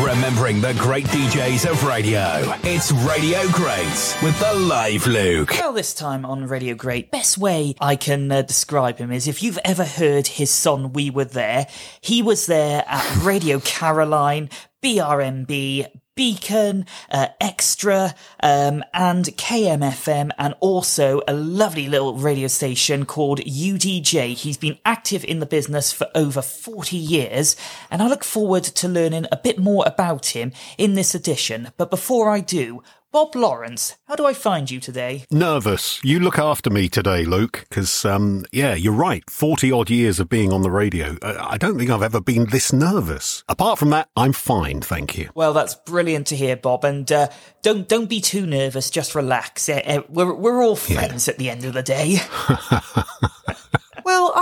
Remembering the great DJs of radio. It's Radio Great with the live Luke. Well, this time on Radio Great, best way I can uh, describe him is if you've ever heard his song We Were There, he was there at Radio Caroline, BRMB, Beacon, uh, Extra, um, and KMFM, and also a lovely little radio station called UDJ. He's been active in the business for over 40 years, and I look forward to learning a bit more about him in this edition. But before I do, Bob Lawrence, how do I find you today? Nervous. You look after me today, Luke, because, um, yeah, you're right. 40 odd years of being on the radio. I don't think I've ever been this nervous. Apart from that, I'm fine, thank you. Well, that's brilliant to hear, Bob. And uh, don't don't be too nervous. Just relax. Uh, uh, we're we're all friends yeah. at the end of the day.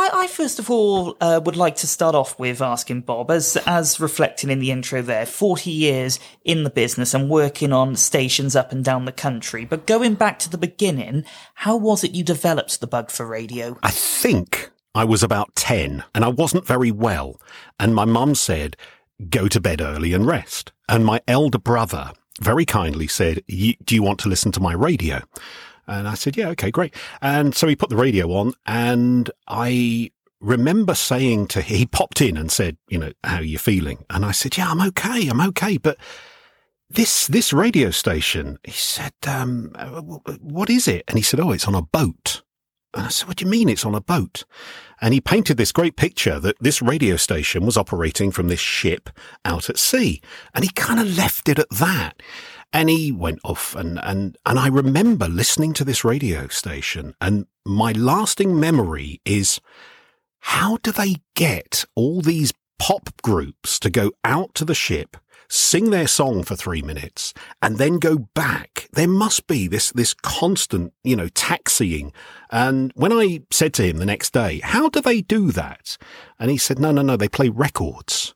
I, I, first of all uh, would like to start off with asking Bob, as as reflecting in the intro there, forty years in the business and working on stations up and down the country. But going back to the beginning, how was it you developed the bug for radio? I think I was about ten, and I wasn't very well, and my mum said, "Go to bed early and rest." And my elder brother very kindly said, "Do you want to listen to my radio?" And I said, yeah, okay, great. And so he put the radio on and I remember saying to him, he popped in and said, you know, how are you feeling? And I said, yeah, I'm okay. I'm okay. But this, this radio station, he said, um, what is it? And he said, oh, it's on a boat. And I said, what do you mean it's on a boat? And he painted this great picture that this radio station was operating from this ship out at sea. And he kind of left it at that. And he went off and, and, and I remember listening to this radio station and my lasting memory is how do they get all these pop groups to go out to the ship, sing their song for three minutes and then go back? There must be this, this constant, you know, taxiing. And when I said to him the next day, how do they do that? And he said, no, no, no, they play records.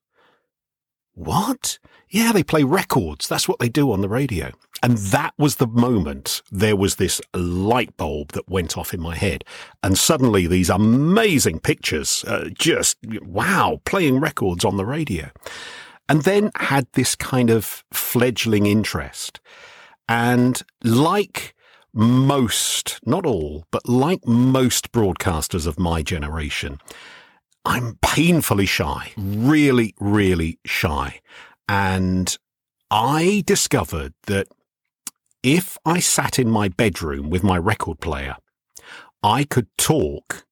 What? Yeah, they play records. That's what they do on the radio. And that was the moment there was this light bulb that went off in my head. And suddenly these amazing pictures, uh, just wow, playing records on the radio. And then had this kind of fledgling interest. And like most, not all, but like most broadcasters of my generation, I'm painfully shy, really, really shy. And I discovered that if I sat in my bedroom with my record player, I could talk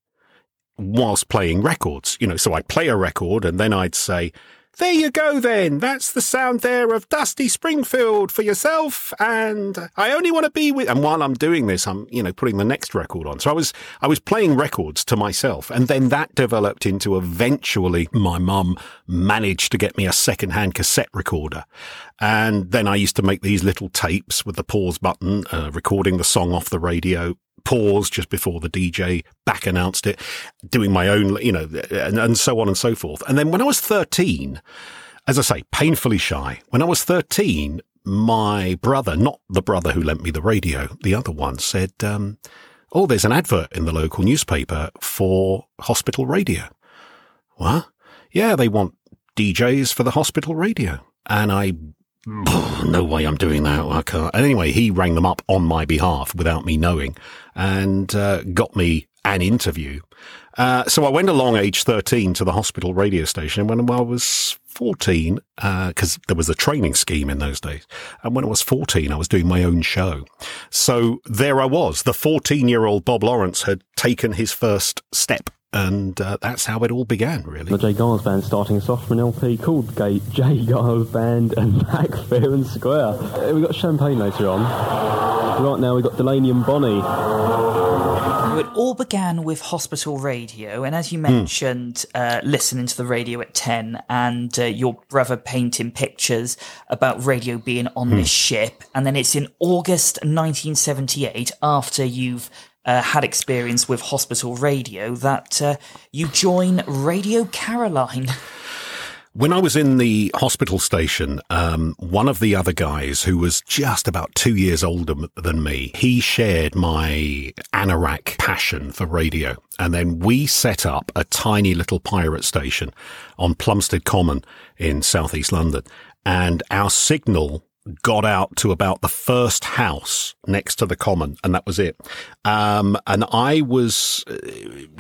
whilst playing records. You know, so I'd play a record and then I'd say, there you go then. That's the sound there of Dusty Springfield for yourself. And I only want to be with, and while I'm doing this, I'm, you know, putting the next record on. So I was, I was playing records to myself. And then that developed into eventually my mum managed to get me a secondhand cassette recorder. And then I used to make these little tapes with the pause button, uh, recording the song off the radio pause just before the DJ back announced it, doing my own, you know, and, and so on and so forth. And then when I was 13, as I say, painfully shy, when I was 13, my brother, not the brother who lent me the radio, the other one said, um, Oh, there's an advert in the local newspaper for hospital radio. What? Yeah, they want DJs for the hospital radio. And I no way I'm doing that. I can't. And anyway, he rang them up on my behalf without me knowing and uh, got me an interview. Uh, so I went along age 13 to the hospital radio station when I was 14, because uh, there was a training scheme in those days. And when I was 14, I was doing my own show. So there I was. The 14 year old Bob Lawrence had taken his first step and uh, that's how it all began, really. The J. Geils Band starting us off from an LP called J. Geils Band and Back Fair and Square. Uh, we've got Champagne later on. Right now we've got Delaney and Bonnie. it all began with hospital radio, and as you hmm. mentioned, mm. uh, listening to the radio at 10, and uh, your brother painting pictures about radio being on mm. this ship. And then it's in August 1978, after you've uh, had experience with hospital radio that uh, you join Radio Caroline. When I was in the hospital station, um, one of the other guys who was just about two years older than me, he shared my anorak passion for radio. And then we set up a tiny little pirate station on Plumstead Common in southeast London. and our signal got out to about the first house next to the common and that was it. Um, and i was uh,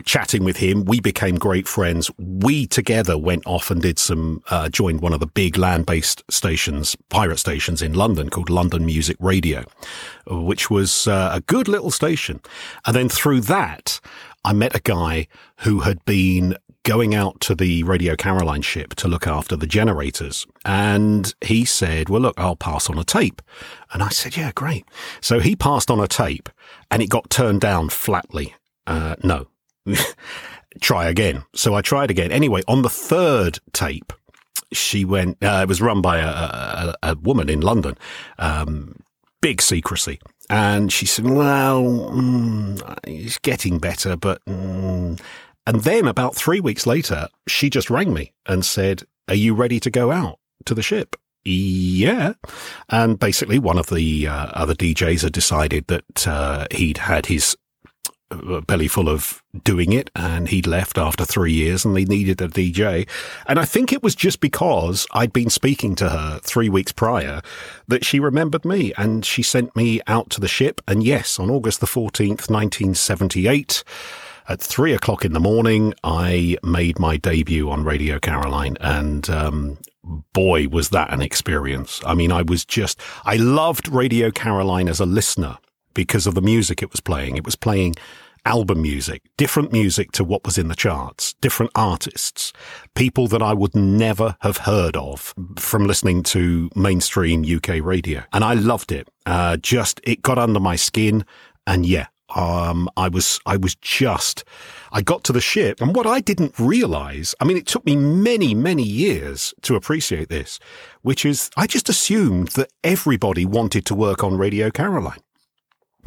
chatting with him. We became great friends. We together went off and did some uh, joined one of the big land-based stations pirate stations in london called london music radio which was uh, a good little station. And then through that I met a guy who had been going out to the Radio Caroline ship to look after the generators. And he said, well, look, I'll pass on a tape. And I said, yeah, great. So he passed on a tape and it got turned down flatly. Uh, no. Try again. So I tried again. Anyway, on the third tape, she went, uh, it was run by a, a, a woman in London. Um, big secrecy. And she said, well, mm, it's getting better, but, mm, and then about three weeks later, she just rang me and said, Are you ready to go out to the ship? Yeah. And basically, one of the uh, other DJs had decided that uh, he'd had his uh, belly full of doing it and he'd left after three years and they needed a DJ. And I think it was just because I'd been speaking to her three weeks prior that she remembered me and she sent me out to the ship. And yes, on August the 14th, 1978, at three o'clock in the morning, I made my debut on Radio Caroline and, um, boy, was that an experience. I mean, I was just, I loved Radio Caroline as a listener because of the music it was playing. It was playing album music, different music to what was in the charts, different artists, people that I would never have heard of from listening to mainstream UK radio. And I loved it. Uh, just, it got under my skin. And yeah, um, I was, I was just, I got to the ship and what I didn't realize, I mean, it took me many, many years to appreciate this, which is I just assumed that everybody wanted to work on Radio Caroline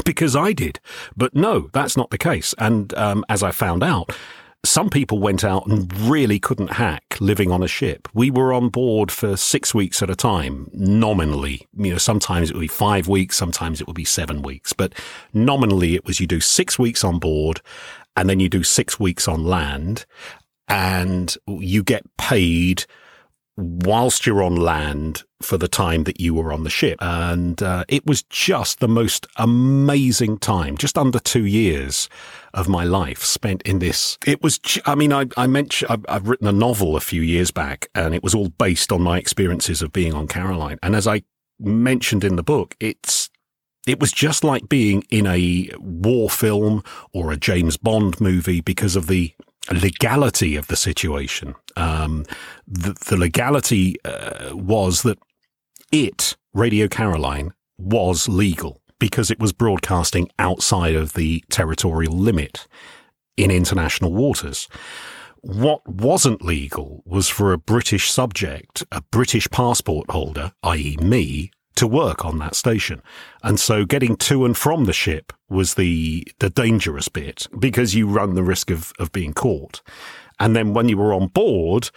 because I did. But no, that's not the case. And um, as I found out, some people went out and really couldn't hack living on a ship. We were on board for six weeks at a time, nominally. You know, sometimes it would be five weeks, sometimes it would be seven weeks, but nominally it was you do six weeks on board and then you do six weeks on land and you get paid whilst you're on land for the time that you were on the ship. And uh, it was just the most amazing time, just under two years of my life spent in this. It was, I mean, I, I mentioned, I've, I've written a novel a few years back and it was all based on my experiences of being on Caroline. And as I mentioned in the book, it's, it was just like being in a war film or a James Bond movie because of the legality of the situation. Um, the, the, legality uh, was that it, Radio Caroline, was legal because it was broadcasting outside of the territorial limit in international waters. What wasn't legal was for a British subject, a British passport holder, i.e. me, to work on that station. And so getting to and from the ship was the, the dangerous bit because you run the risk of, of being caught. And then when you were on board,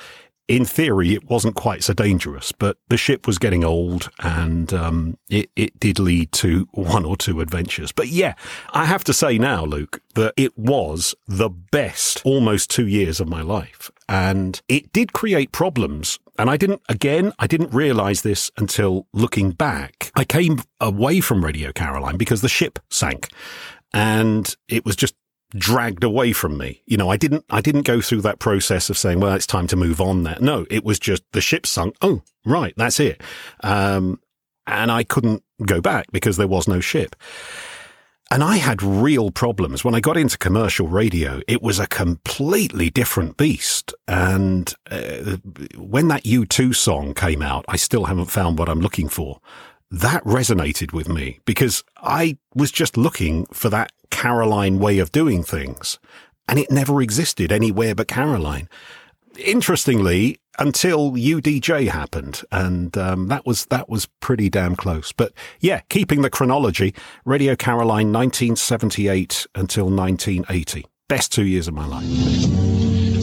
in theory, it wasn't quite so dangerous, but the ship was getting old and um, it, it did lead to one or two adventures. But yeah, I have to say now, Luke, that it was the best almost two years of my life. And it did create problems. And I didn't, again, I didn't realize this until looking back. I came away from Radio Caroline because the ship sank and it was just dragged away from me. You know, I didn't, I didn't go through that process of saying, well, it's time to move on there. No, it was just the ship sunk. Oh, right. That's it. Um, and I couldn't go back because there was no ship. And I had real problems. When I got into commercial radio, it was a completely different beast. And uh, when that U2 song came out, I still haven't found what I'm looking for. That resonated with me because I was just looking for that Caroline way of doing things. And it never existed anywhere but Caroline. Interestingly, until UDJ happened, and um, that was that was pretty damn close. But yeah, keeping the chronology, Radio Caroline, 1978 until 1980, best two years of my life.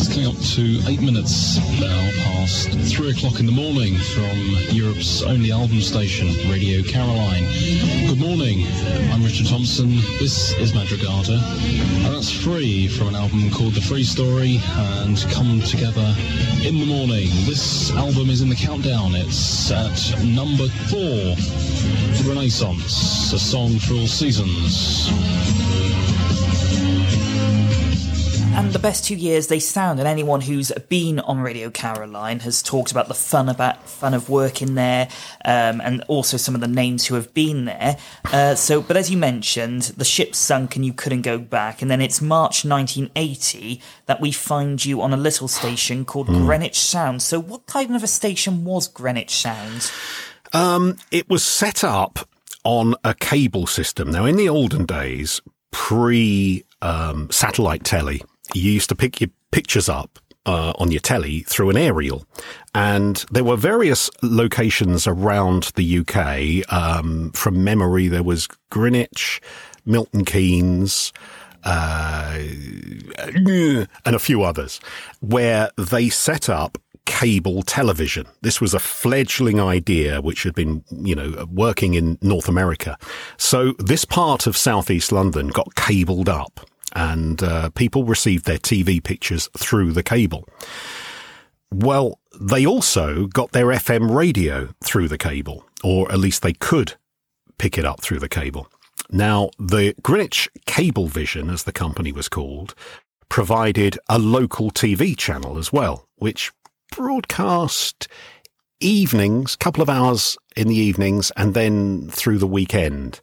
It's coming up to eight minutes now past three o'clock in the morning from Europe's only album station, Radio Caroline. Good morning, I'm Richard Thompson. This is Madrugada, and that's free from an album called The Free Story and Come Together in the Morning. This album is in the countdown. It's at number four, Renaissance, a song for all seasons. And the best two years they sound, and anyone who's been on Radio Caroline has talked about the fun about fun of working there, um, and also some of the names who have been there. Uh, so, but as you mentioned, the ship sunk and you couldn't go back, and then it's March 1980 that we find you on a little station called mm. Greenwich Sound. So, what kind of a station was Greenwich Sound? Um, it was set up on a cable system. Now, in the olden days, pre um, satellite telly, you used to pick your pictures up uh, on your telly through an aerial. And there were various locations around the UK. Um, from memory, there was Greenwich, Milton Keynes, uh, and a few others, where they set up cable television. This was a fledgling idea which had been, you know, working in North America. So this part of southeast London got cabled up and uh, people received their TV pictures through the cable. Well, they also got their FM radio through the cable, or at least they could pick it up through the cable. Now, the Greenwich Cablevision, as the company was called, provided a local TV channel as well, which broadcast evenings, couple of hours in the evenings, and then through the weekend.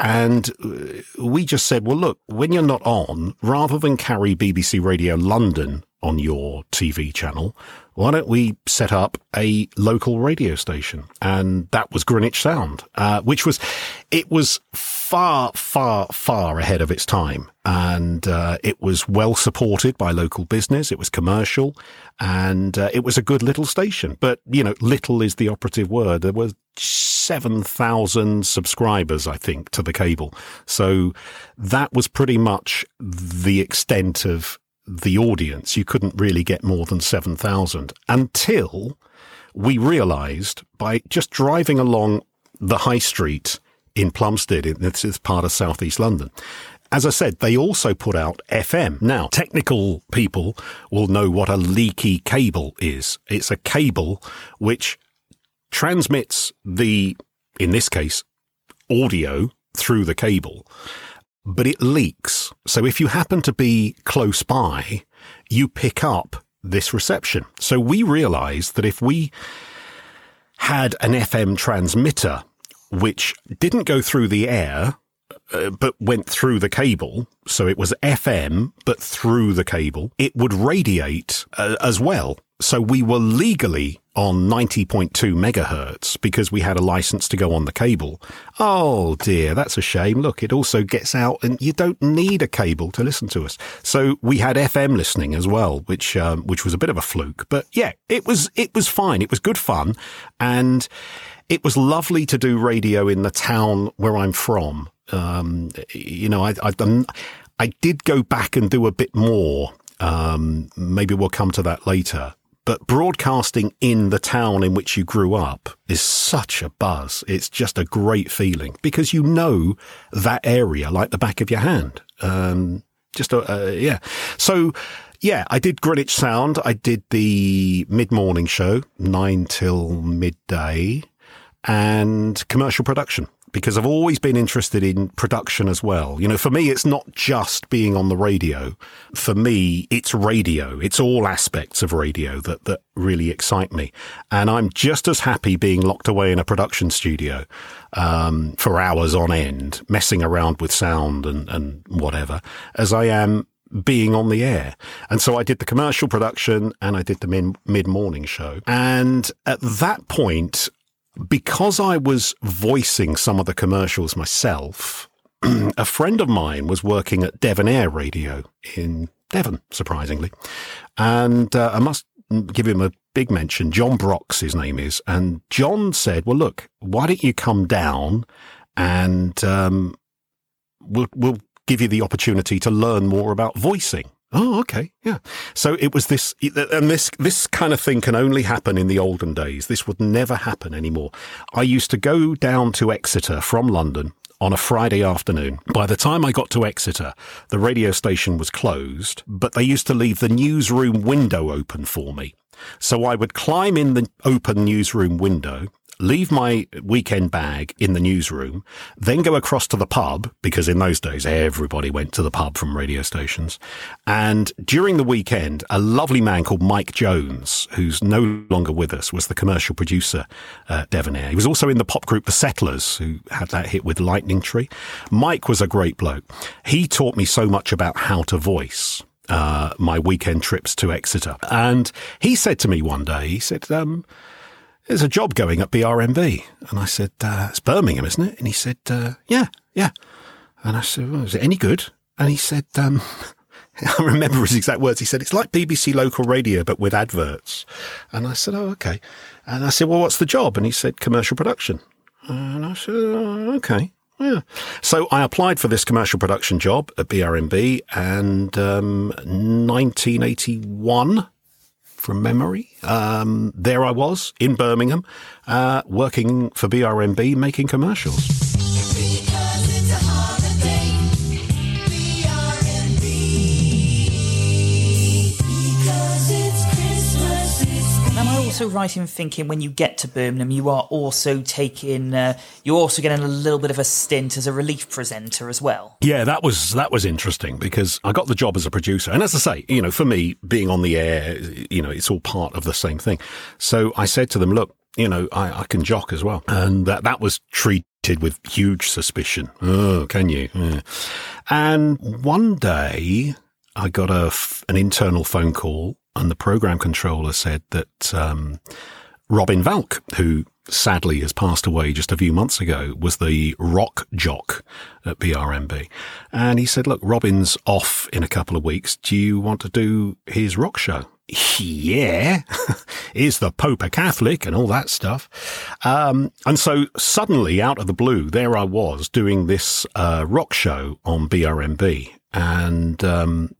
And uh, we just said, well, look, when you're not on, rather than carry BBC Radio London on your TV channel, why don't we set up a local radio station? And that was Greenwich Sound, uh, which was, it was far, far, far ahead of its time. And uh, it was well supported by local business. It was commercial and uh, it was a good little station. But, you know, little is the operative word. There were 7,000 subscribers, I think, to the cable. So that was pretty much the extent of the audience. You couldn't really get more than 7,000 until we realized by just driving along the high street in Plumstead, this is part of southeast London. As I said, they also put out FM. Now, technical people will know what a leaky cable is. It's a cable which transmits the, in this case, audio through the cable but it leaks. So if you happen to be close by, you pick up this reception. So we realized that if we had an FM transmitter which didn't go through the air, uh, but went through the cable, so it was FM, but through the cable, it would radiate uh, as well. So we were legally on 90.2 megahertz because we had a license to go on the cable. Oh dear, that's a shame. Look, it also gets out and you don't need a cable to listen to us. So we had FM listening as well, which, um, which was a bit of a fluke, but yeah, it was, it was fine. It was good fun. And it was lovely to do radio in the town where I'm from. Um, you know, I, done, I did go back and do a bit more. Um, maybe we'll come to that later but broadcasting in the town in which you grew up is such a buzz. It's just a great feeling because you know that area like the back of your hand. Um, just a, uh, yeah. So yeah, I did Greenwich Sound. I did the mid morning show, nine till midday and commercial production because I've always been interested in production as well. You know, for me, it's not just being on the radio. For me, it's radio. It's all aspects of radio that, that really excite me. And I'm just as happy being locked away in a production studio, um, for hours on end, messing around with sound and, and whatever, as I am being on the air. And so I did the commercial production and I did the mid morning show. And at that point, because I was voicing some of the commercials myself, a friend of mine was working at Devon Air Radio in Devon, surprisingly. And uh, I must give him a big mention. John Brox, his name is. And John said, well, look, why don't you come down and um, we'll, we'll give you the opportunity to learn more about voicing. Oh, okay, yeah. So it was this, and this this kind of thing can only happen in the olden days. This would never happen anymore. I used to go down to Exeter from London on a Friday afternoon. By the time I got to Exeter, the radio station was closed, but they used to leave the newsroom window open for me. So I would climb in the open newsroom window, leave my weekend bag in the newsroom, then go across to the pub, because in those days everybody went to the pub from radio stations. And during the weekend, a lovely man called Mike Jones, who's no longer with us, was the commercial producer at Devonair. He was also in the pop group The Settlers, who had that hit with Lightning Tree. Mike was a great bloke. He taught me so much about how to voice. Uh, my weekend trips to Exeter. And he said to me one day, he said, um, there's a job going at BRMB. And I said, uh, it's Birmingham, isn't it? And he said, uh, yeah, yeah. And I said, well, is it any good? And he said, um, I remember his exact words. He said, it's like BBC local radio, but with adverts. And I said, oh, okay. And I said, well, what's the job? And he said, commercial production. And I said, oh, okay. Yeah. So I applied for this commercial production job at BRMB and um, 1981 from memory. Um, there I was in Birmingham, uh, working for BRMB, making commercials. Also right in thinking when you get to Birmingham, you are also taking, uh, you're also getting a little bit of a stint as a relief presenter as well. Yeah, that was that was interesting because I got the job as a producer, and as I say, you know, for me, being on the air, you know, it's all part of the same thing. So I said to them, look, you know, I, I can jock as well, and that that was treated with huge suspicion. Oh, can you? Yeah. And one day, I got a an internal phone call and the program controller said that um, Robin Valk, who sadly has passed away just a few months ago, was the rock jock at BRMB. And he said, look, Robin's off in a couple of weeks. Do you want to do his rock show? Yeah, is the Pope a Catholic and all that stuff? Um, and so suddenly, out of the blue, there I was doing this uh, rock show on BRMB. And um,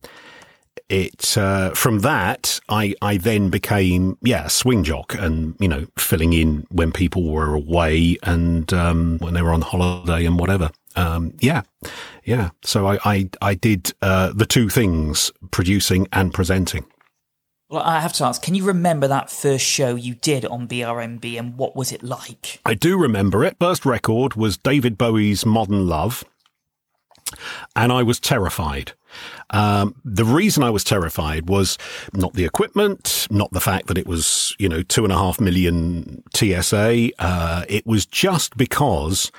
it uh, from that I I then became yeah swing jock and you know filling in when people were away and um, when they were on holiday and whatever. Um, yeah, yeah. So I I, I did uh, the two things, producing and presenting. Well, I have to ask, can you remember that first show you did on BRMB and what was it like? I do remember it. First record was David Bowie's Modern Love. And I was terrified. Um, the reason I was terrified was not the equipment, not the fact that it was, you know, two and a half million TSA. Uh, it was just because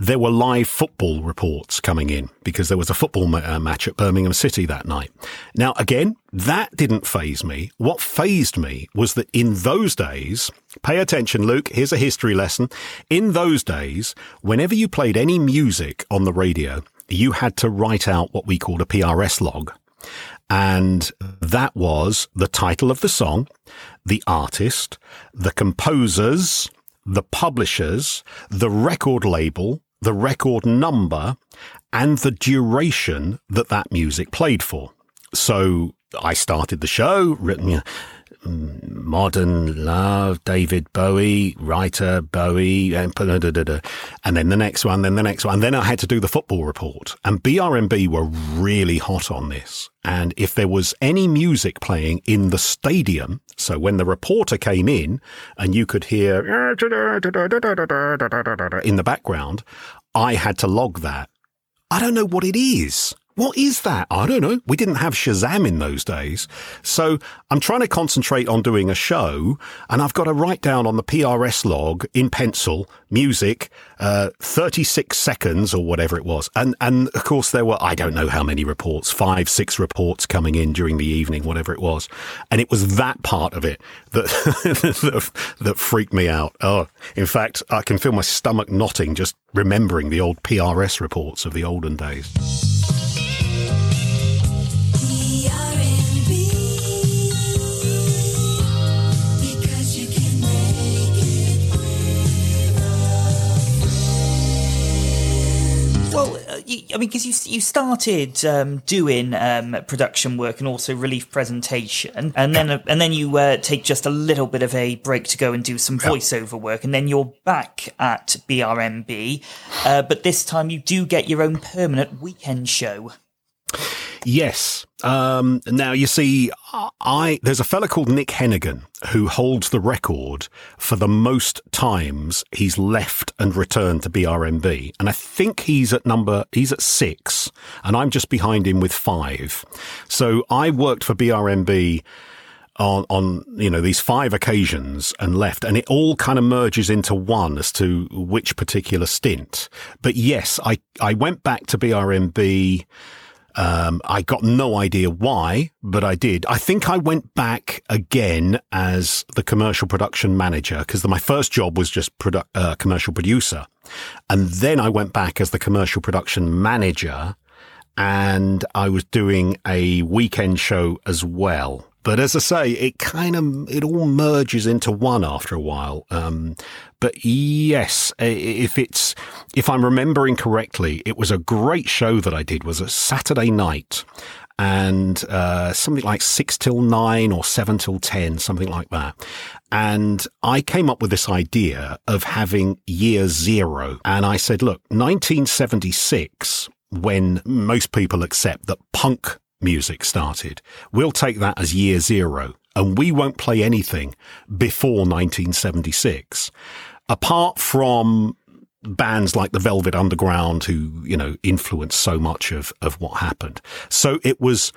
there were live football reports coming in because there was a football ma- uh, match at Birmingham City that night. Now, again, that didn't phase me. What phased me was that in those days, pay attention, Luke, here's a history lesson. In those days, whenever you played any music on the radio, you had to write out what we called a PRS log. And that was the title of the song, the artist, the composers, the publishers, the record label, the record number, and the duration that that music played for. So I started the show, written, Mm, modern love, David Bowie, writer Bowie, and, and then the next one, then the next one. And then I had to do the football report. And BRMB were really hot on this. And if there was any music playing in the stadium, so when the reporter came in and you could hear in the background, I had to log that. I don't know what it is. What is that? I don't know. We didn't have Shazam in those days. So I'm trying to concentrate on doing a show and I've got to write down on the PRS log in pencil, music, uh, 36 seconds or whatever it was. And, and of course there were, I don't know how many reports, five, six reports coming in during the evening, whatever it was. And it was that part of it that, that, that freaked me out. Oh, in fact, I can feel my stomach knotting just remembering the old PRS reports of the olden days. You, I mean, because you you started um, doing um, production work and also relief presentation, and then uh, and then you uh, take just a little bit of a break to go and do some voiceover work, and then you're back at BRMB, uh, but this time you do get your own permanent weekend show. Yes. Um, now you see, I there's a fella called Nick Hennigan who holds the record for the most times he's left and returned to BRMB, and I think he's at number he's at six, and I'm just behind him with five. So I worked for BRMB on, on, you know, these five occasions and left. And it all kind of merges into one as to which particular stint. But yes, I, I went back to BRMB um, I got no idea why, but I did. I think I went back again as the commercial production manager because my first job was just produ- uh, commercial producer. And then I went back as the commercial production manager and I was doing a weekend show as well. But as I say, it kind of, it all merges into one after a while. Um, but yes, if it's, if I'm remembering correctly, it was a great show that I did was a Saturday night and, uh, something like six till nine or seven till 10, something like that. And I came up with this idea of having year zero. And I said, look, 1976, when most people accept that punk music started. We'll take that as year zero and we won't play anything before 1976. Apart from bands like the Velvet Underground who, you know, influenced so much of, of what happened. So it was,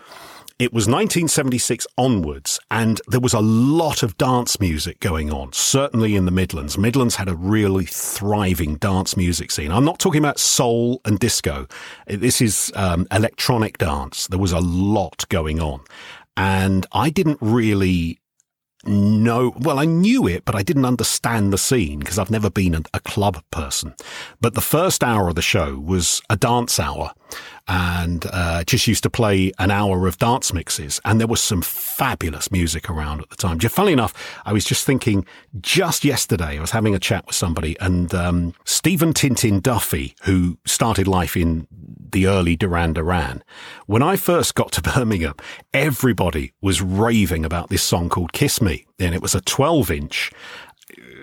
it was 1976 onwards, and there was a lot of dance music going on, certainly in the Midlands. Midlands had a really thriving dance music scene. I'm not talking about soul and disco. This is um, electronic dance. There was a lot going on. And I didn't really know, well, I knew it, but I didn't understand the scene because I've never been a, a, club person. But the first hour of the show was a dance hour and uh, just used to play an hour of dance mixes. And there was some fabulous music around at the time. Funnily enough, I was just thinking just yesterday, I was having a chat with somebody and um, Stephen Tintin Duffy, who started life in the early Duran Duran. When I first got to Birmingham, everybody was raving about this song called Kiss Me. And it was a 12 inch.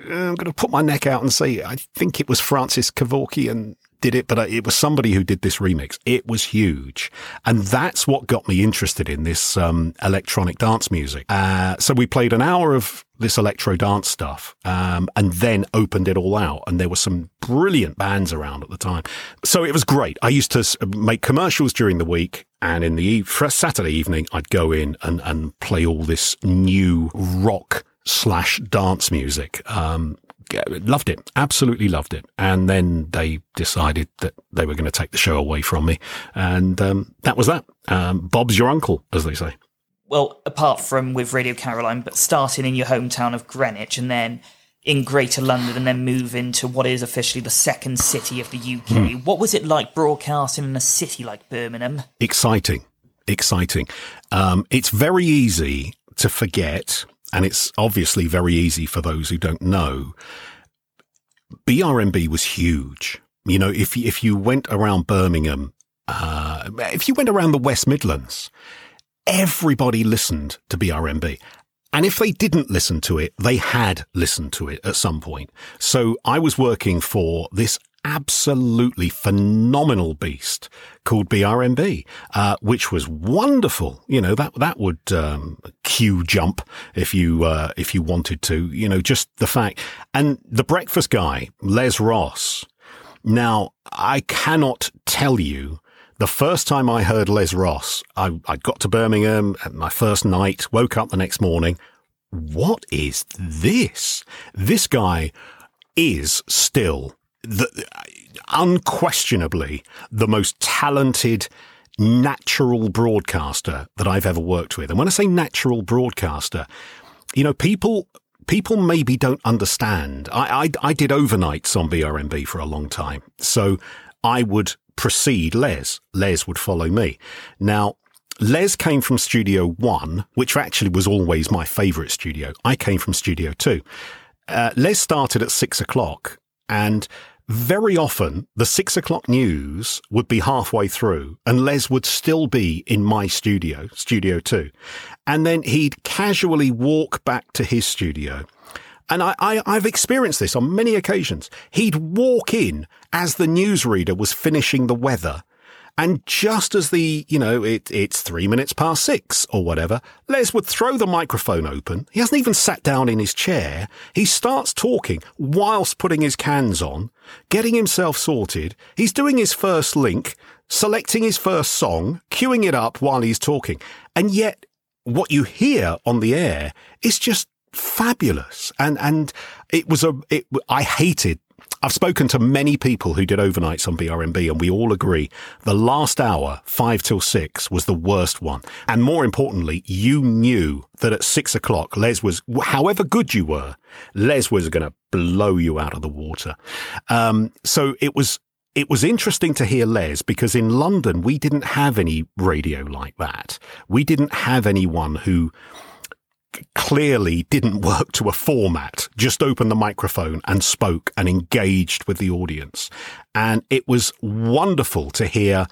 I'm going to put my neck out and say, I think it was Francis Kevorkian did it, but it was somebody who did this remix. It was huge. And that's what got me interested in this um, electronic dance music. Uh, so we played an hour of this electro dance stuff um, and then opened it all out. And there were some brilliant bands around at the time. So it was great. I used to make commercials during the week. And in the a Saturday evening, I'd go in and, and play all this new rock slash dance music. Um, loved it, absolutely loved it. And then they decided that they were going to take the show away from me, and um, that was that. Um, Bob's your uncle, as they say. Well, apart from with Radio Caroline, but starting in your hometown of Greenwich, and then in Greater London, and then move into what is officially the second city of the UK. Mm. What was it like broadcasting in a city like Birmingham? Exciting, exciting. Um, it's very easy to forget and it's obviously very easy for those who don't know. BRMB was huge. You know, if if you went around Birmingham, uh, if you went around the West Midlands, everybody listened to BRMB. And if they didn't listen to it, they had listened to it at some point. So I was working for this absolutely phenomenal beast called BRMB, uh, which was wonderful. You know, that, that would, um, queue jump if you, uh, if you wanted to, you know, just the fact. And the breakfast guy, Les Ross. Now, I cannot tell you the first time I heard Les Ross, I, I got to Birmingham at my first night, woke up the next morning. What is this? This guy is still the, unquestionably the most talented natural broadcaster that I've ever worked with. And when I say natural broadcaster, you know, people people maybe don't understand. I, I, I did overnights on BRMB for a long time, so I would precede Les. Les would follow me. Now. Les came from Studio One, which actually was always my favorite studio. I came from Studio Two. Uh, Les started at six o'clock and very often the six o'clock news would be halfway through and Les would still be in my studio, studio two. And then he'd casually walk back to his studio. And I, I, I've experienced this on many occasions. He'd walk in as the newsreader was finishing the weather and just as the, you know, it, it's three minutes past six or whatever, Les would throw the microphone open. He hasn't even sat down in his chair. He starts talking whilst putting his cans on, getting himself sorted. He's doing his first link, selecting his first song, queuing it up while he's talking. And yet what you hear on the air is just fabulous. And, and it was a, it, I hated I've spoken to many people who did overnights on BRMB and we all agree the last hour, five till six, was the worst one. And more importantly, you knew that at six o'clock, Les was, however good you were, Les was going to blow you out of the water. Um, so it was, it was interesting to hear Les because in London, we didn't have any radio like that. We didn't have anyone who, clearly didn't work to a format, just opened the microphone and spoke and engaged with the audience. And it was wonderful to hear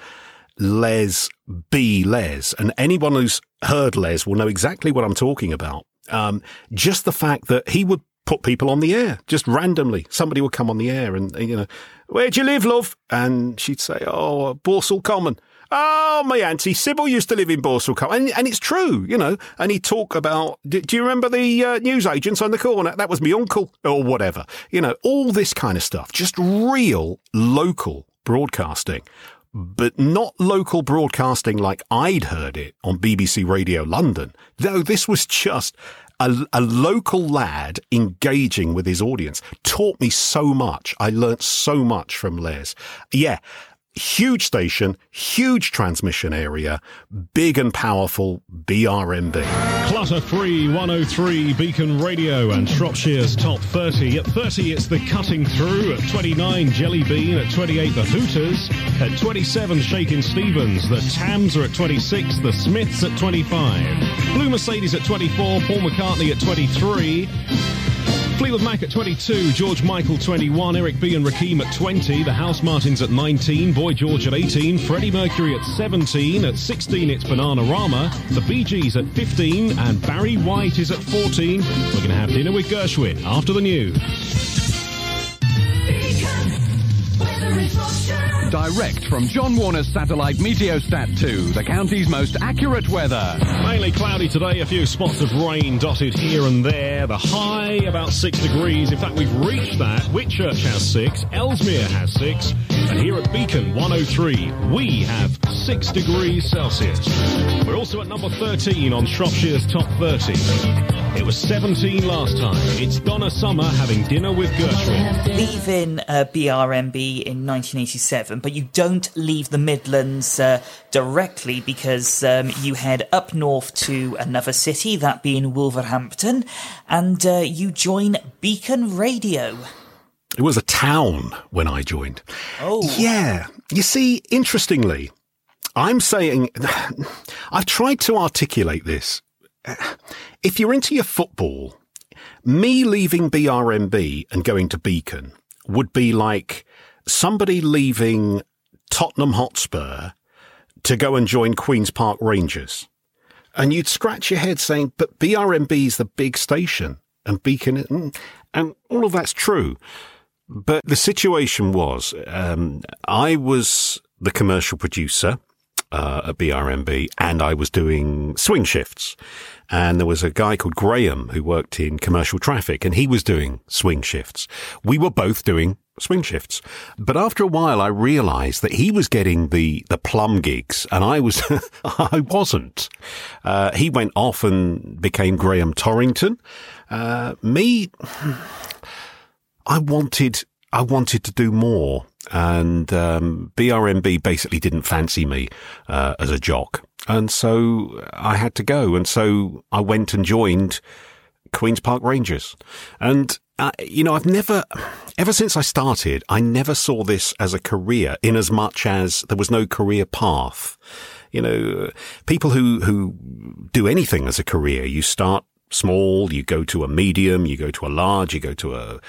Les be Les. And anyone who's heard Les will know exactly what I'm talking about. Um, just the fact that he would put people on the air just randomly. Somebody would come on the air and, you know, where do you live, love? And she'd say, oh, Balsall Common. Oh, my auntie Sybil used to live in Balsall and, and it's true, you know. And he'd talk about, do, do you remember the uh, news agents on the corner? That was my uncle, or whatever. You know, all this kind of stuff. Just real local broadcasting, but not local broadcasting like I'd heard it on BBC Radio London. Though this was just a, a, local lad engaging with his audience taught me so much. I learnt so much from Les. Yeah, huge station, huge transmission area, big and powerful BRMB. Clutter free 103 Beacon Radio and Shropshire's top 30. At 30, it's the Cutting Through. At 29, Jelly Bean. At 28, the Hooters. At 27, Shakin' Stevens. The Tams are at 26. The Smiths at 25. Blue Mercedes at 24. Paul McCartney at 23. Fleetwood Mac at 22, George Michael 21, Eric B and Rakim at 20, the House Martins at 19, Boy George at 18, Freddie Mercury at 17, at 16 it's Bananarama, the Bee Gees at 15, and Barry White is at 14. We're going to have dinner with Gershwin after the news. Direct from John Warner's satellite Meteosat 2, the county's most accurate weather. Mainly cloudy today, a few spots of rain dotted here and there. The high about six degrees. In fact, we've reached that. Whitchurch has six, Ellesmere has six, and here at Beacon 103, we have six degrees Celsius. We're also at number 13 on Shropshire's top 30. It was 17 last time. It's Donna Summer having dinner with Gershwin. Leaving uh, BRMB in 1987, but you don't leave the Midlands uh, directly because um, you head up north to another city, that being Wolverhampton, and uh, you join Beacon Radio. It was a town when I joined. Oh. Yeah. You see, interestingly, I'm saying, I've tried to articulate this if you're into your football, me leaving BRMB and going to Beacon would be like somebody leaving Tottenham Hotspur to go and join Queen's Park Rangers. And you'd scratch your head saying, but BRMB is the big station and Beacon, and all of that's true. But the situation was, um, I was the commercial producer uh, at BRMB and I was doing swing shifts. And there was a guy called Graham who worked in commercial traffic and he was doing swing shifts. We were both doing swing shifts. But after a while, I realized that he was getting the, the plum gigs and I was, I wasn't. Uh, he went off and became Graham Torrington. Uh, me, I wanted, I wanted to do more and um, BRMB basically didn't fancy me uh, as a jock, and so I had to go, and so I went and joined Queens Park Rangers, and uh, you know I've never, ever since I started, I never saw this as a career, in as much as there was no career path. You know, people who who do anything as a career, you start small, you go to a medium, you go to a large, you go to a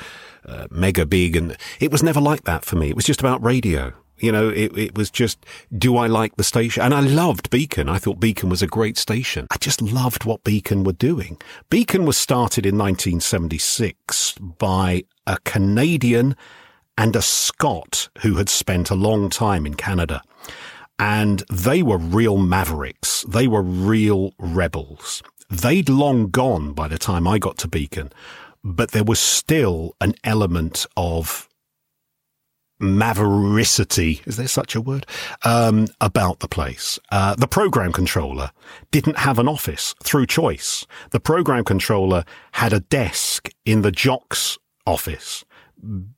uh, mega big. And it was never like that for me. It was just about radio. You know, it, it was just, do I like the station? And I loved Beacon. I thought Beacon was a great station. I just loved what Beacon were doing. Beacon was started in 1976 by a Canadian and a Scot who had spent a long time in Canada. And they were real mavericks. They were real rebels. They'd long gone by the time I got to Beacon, but there was still an element of mavericity, is there such a word, um, about the place. Uh, the program controller didn't have an office through choice. The program controller had a desk in the jock's office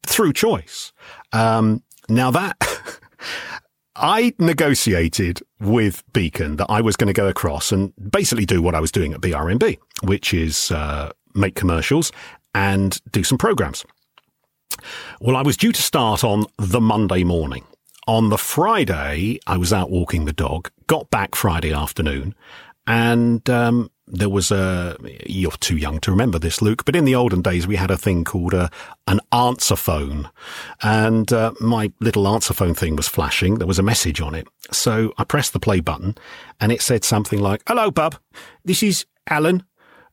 through choice. Um, now that I negotiated with Beacon that I was going to go across and basically do what I was doing at BRMB, which is uh, make commercials and do some programs. Well, I was due to start on the Monday morning. On the Friday, I was out walking the dog, got back Friday afternoon, and um, there was a. You're too young to remember this, Luke, but in the olden days, we had a thing called a, an answer phone. And uh, my little answer phone thing was flashing. There was a message on it. So I pressed the play button, and it said something like, Hello, bub. This is Alan.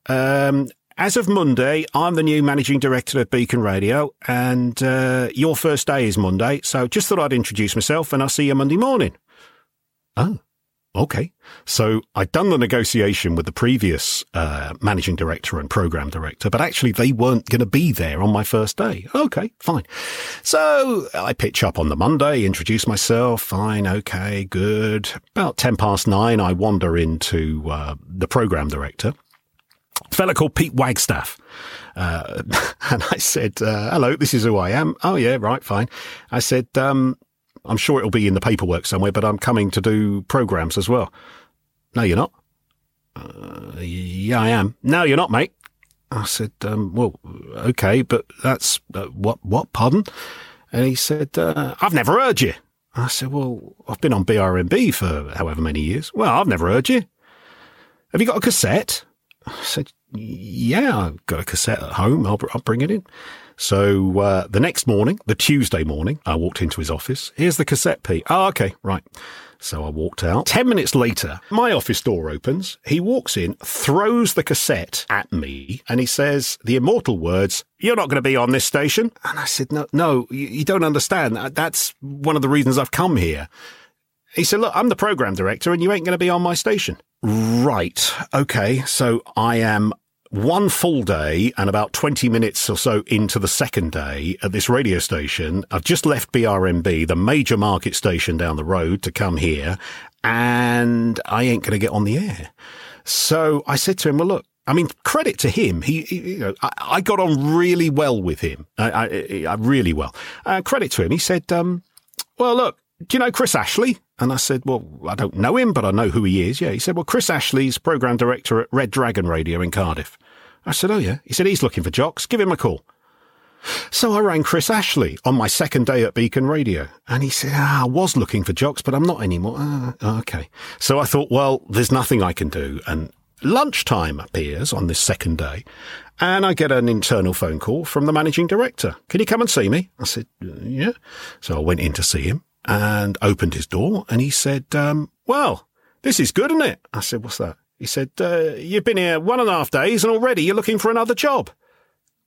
Um, as of Monday, I'm the new managing director of Beacon Radio, and uh, your first day is Monday. So just thought I'd introduce myself, and I'll see you Monday morning. Oh, okay. So I'd done the negotiation with the previous uh, managing director and program director, but actually they weren't going to be there on my first day. Okay, fine. So I pitch up on the Monday, introduce myself. Fine, okay, good. About ten past nine, I wander into uh, the program director a fella called Pete Wagstaff. Uh, and I said, uh, hello, this is who I am. Oh, yeah, right, fine. I said, um, I'm sure it'll be in the paperwork somewhere, but I'm coming to do programs as well. No, you're not. Uh, yeah, I am. No, you're not, mate. I said, um, well, okay, but that's uh, what, what, pardon? And he said, uh, I've never heard you. I said, well, I've been on BRMB for however many years. Well, I've never heard you. Have you got a cassette? I said, yeah, I've got a cassette at home. I'll, I'll bring it in. So uh, the next morning, the Tuesday morning, I walked into his office. Here's the cassette, Pete. Oh, okay, right. So I walked out. Ten minutes later, my office door opens. He walks in, throws the cassette at me, and he says the immortal words, You're not going to be on this station. And I said, No, no, you, you don't understand. That's one of the reasons I've come here. He said, Look, I'm the program director, and you ain't going to be on my station. Right. Okay. So I am one full day and about 20 minutes or so into the second day at this radio station. I've just left BRMB, the major market station down the road to come here and I ain't going to get on the air. So I said to him, well, look, I mean, credit to him. He, he you know, I, I, got on really well with him. I, I, I really well. Uh, credit to him. He said, um, well, look, do you know Chris Ashley? And I said, well, I don't know him, but I know who he is. Yeah. He said, well, Chris Ashley's program director at Red Dragon Radio in Cardiff. I said, oh, yeah. He said, he's looking for jocks. Give him a call. So I rang Chris Ashley on my second day at Beacon Radio. And he said, ah, I was looking for jocks, but I'm not anymore. Ah, okay. So I thought, well, there's nothing I can do. And lunchtime appears on this second day. And I get an internal phone call from the managing director. Can you come and see me? I said, yeah. So I went in to see him and opened his door and he said, um, well, this is good, isn't it? I said, what's that? He said, uh, you've been here one and a half days and already you're looking for another job.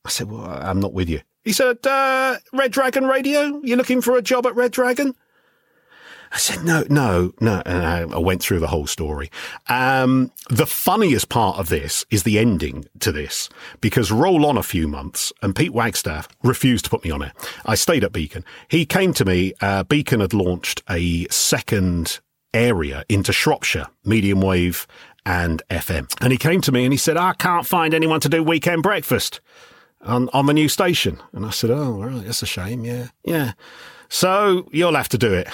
I said, well, I'm not with you. He said, uh, Red Dragon Radio? You're looking for a job at Red Dragon? I said, no, no, no. And I went through the whole story. Um, the funniest part of this is the ending to this because roll on a few months and Pete Wagstaff refused to put me on it. I stayed at Beacon. He came to me. Uh, Beacon had launched a second area into Shropshire, medium wave and FM. And he came to me and he said, I can't find anyone to do weekend breakfast on, on the new station. And I said, Oh, right. That's a shame. Yeah. Yeah. So you'll have to do it.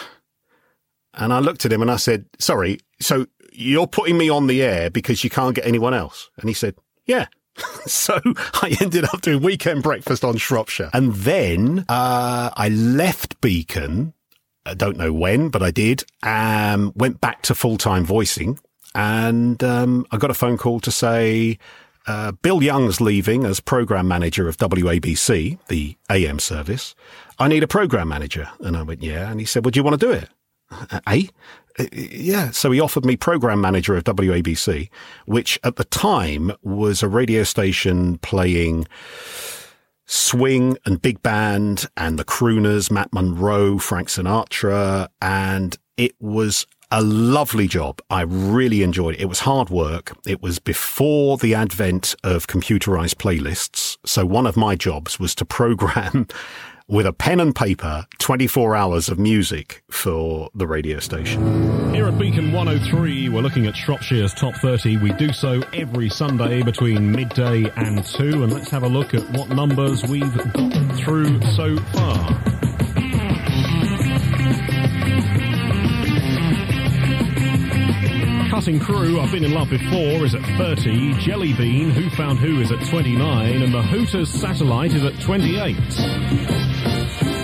And I looked at him and I said, sorry, so you're putting me on the air because you can't get anyone else? And he said, yeah. so I ended up doing weekend breakfast on Shropshire. And then uh, I left Beacon. I don't know when, but I did. Um, went back to full time voicing. And um, I got a phone call to say, uh, Bill Young's leaving as program manager of WABC, the AM service. I need a program manager. And I went, yeah. And he said, well, do you want to do it? Eh? Yeah. So he offered me program manager of WABC, which at the time was a radio station playing swing and big band and the crooners, Matt Monro, Frank Sinatra. And it was a lovely job. I really enjoyed it. It was hard work. It was before the advent of computerized playlists. So one of my jobs was to program with a pen and paper 24 hours of music for the radio station. Here at Beacon 103, we're looking at Shropshire's top 30. We do so every Sunday between midday and 2, and let's have a look at what numbers we've got through so far. Cutting Crew, I've Been in Love Before, is at 30. Jelly Bean, Who Found Who, is at 29. And the Hooters Satellite is at 28.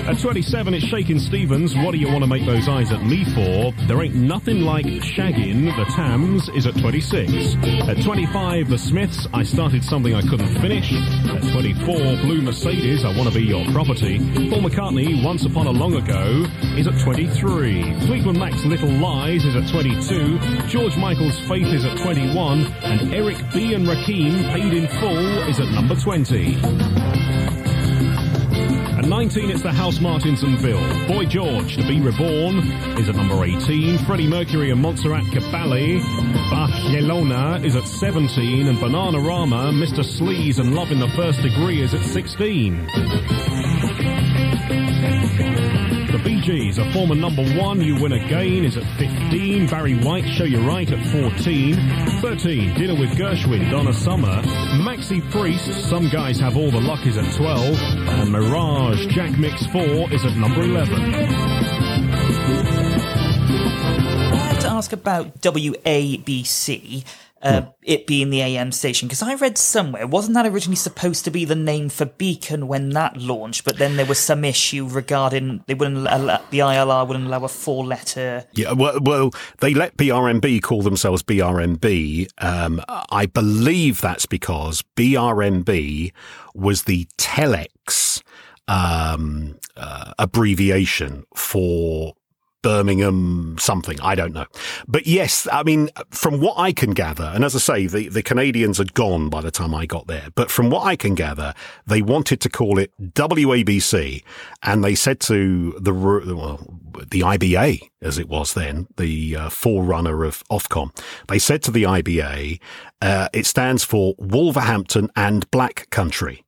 At 27, it's Shakin' Stevens. What do you want to make those eyes at me for? There ain't nothing like shagging. The Tams is at 26. At 25, The Smiths. I started something I couldn't finish. At 24, Blue Mercedes. I want to be your property. Paul McCartney. Once upon a long ago is at 23. Fleetwood Mac's Little Lies is at 22. George Michael's Faith is at 21. And Eric B and Rakim Paid in Full is at number 20. At 19, it's the Housemartinsonville. Boy George, To Be Reborn, is at number 18. Freddie Mercury and Montserrat Caballé. Barcelona is at 17. And Bananarama, Mr. Sleaze and Love in the First Degree is at 16. Bee a former number one, You Win Again, is at 15. Barry White, Show You Right at 14. 13, Dinner with Gershwin, Donna Summer. Maxi Priest, Some Guys Have All the Luck is at 12. And Mirage, Jack Mix 4 is at number 11. I have to ask about WABC uh, it being the AM station because I read somewhere wasn't that originally supposed to be the name for Beacon when that launched, but then there was some issue regarding they wouldn't allow, the ILR wouldn't allow a four letter. Yeah, well, well, they let BRMB call themselves BRMB. Um, I believe that's because BRMB was the telex um, uh, abbreviation for Birmingham something. I don't know. But yes, I mean, from what I can gather, and as I say, the, the Canadians had gone by the time I got there, but from what I can gather, they wanted to call it WABC and they said to the, well, the IBA, as it was then, the uh, forerunner of Ofcom, they said to the IBA, uh, it stands for Wolverhampton and Black Country.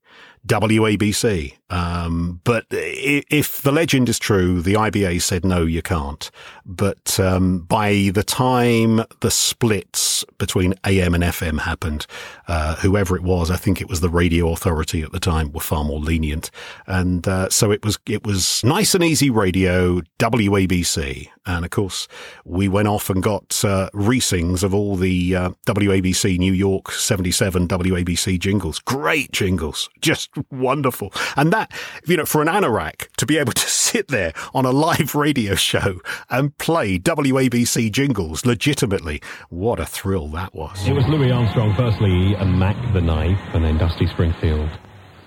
WABC. Um, but if the legend is true, the IBA said no, you can't. But um, by the time the splits between AM and FM happened, uh, whoever it was, I think it was the radio authority at the time, were far more lenient, and uh, so it was it was nice and easy radio WABC, and of course we went off and got uh, resings of all the uh, WABC New York '77 WABC jingles, great jingles, just wonderful, and that, you know, for an anorak to be able to sit there on a live radio show and play WABC jingles legitimately, what a thrill that was. It was Louis Armstrong, firstly, and Mack the Knife, and then Dusty Springfield,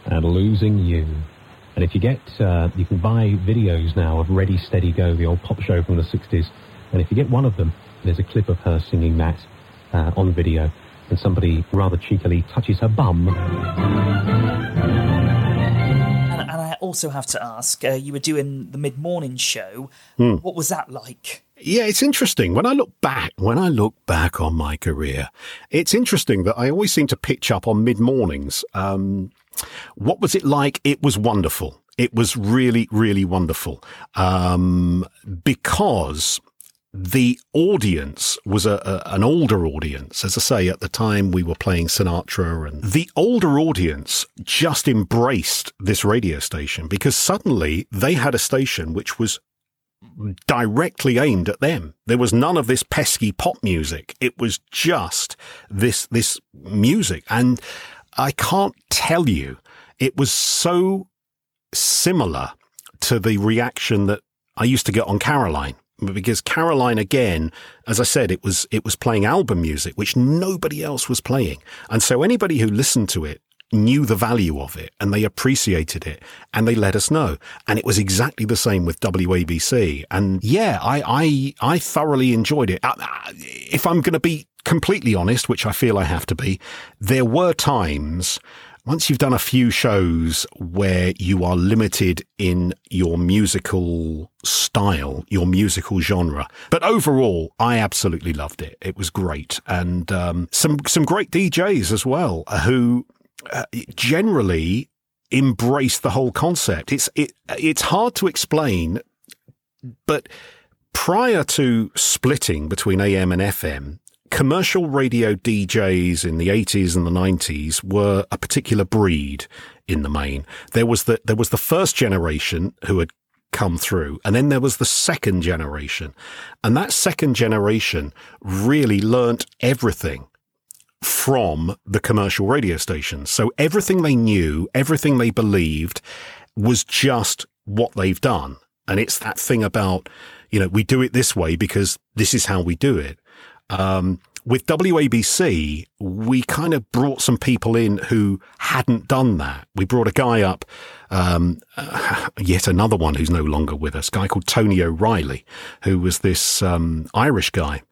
and Losing You. And if you get, uh, you can buy videos now of Ready, Steady, Go, the old pop show from the 60s. And if you get one of them, there's a clip of her singing that uh, on video, and somebody rather cheekily touches her bum also have to ask uh, you were doing the mid morning show. Hmm. What was that like? Yeah, it's interesting. When I look back, when I look back on my career, it's interesting that I always seem to pitch up on mid mornings. Um, what was it like? It was wonderful. It was really, really wonderful. Um, because the audience was a, a, an older audience. As I say, at the time we were playing Sinatra and the older audience just embraced this radio station because suddenly they had a station which was directly aimed at them. There was none of this pesky pop music. It was just this, this music. And I can't tell you, it was so similar to the reaction that I used to get on Caroline because Caroline again, as I said, it was it was playing album music which nobody else was playing, and so anybody who listened to it knew the value of it and they appreciated it and they let us know. And it was exactly the same with WABC. And yeah, I I, I thoroughly enjoyed it. Uh, uh, if I'm going to be completely honest, which I feel I have to be, there were times once you've done a few shows where you are limited in your musical style, your musical genre. But overall, I absolutely loved it. It was great. And um, some, some great DJs as well uh, who uh, generally embrace the whole concept. It's, it, it's hard to explain, but prior to splitting between AM and FM, commercial radio DJs in the 80s and the 90s were a particular breed in the main. There was the, there was the first generation who had come through. And then there was the second generation. And that second generation really learnt everything from the commercial radio stations. So everything they knew, everything they believed was just what they've done. And it's that thing about, you know, we do it this way because this is how we do it. Um, with WABC, we kind of brought some people in who hadn't done that. We brought a guy up, um, uh, yet another one who's no longer with us, guy called Tony O'Reilly, who was this um, Irish guy.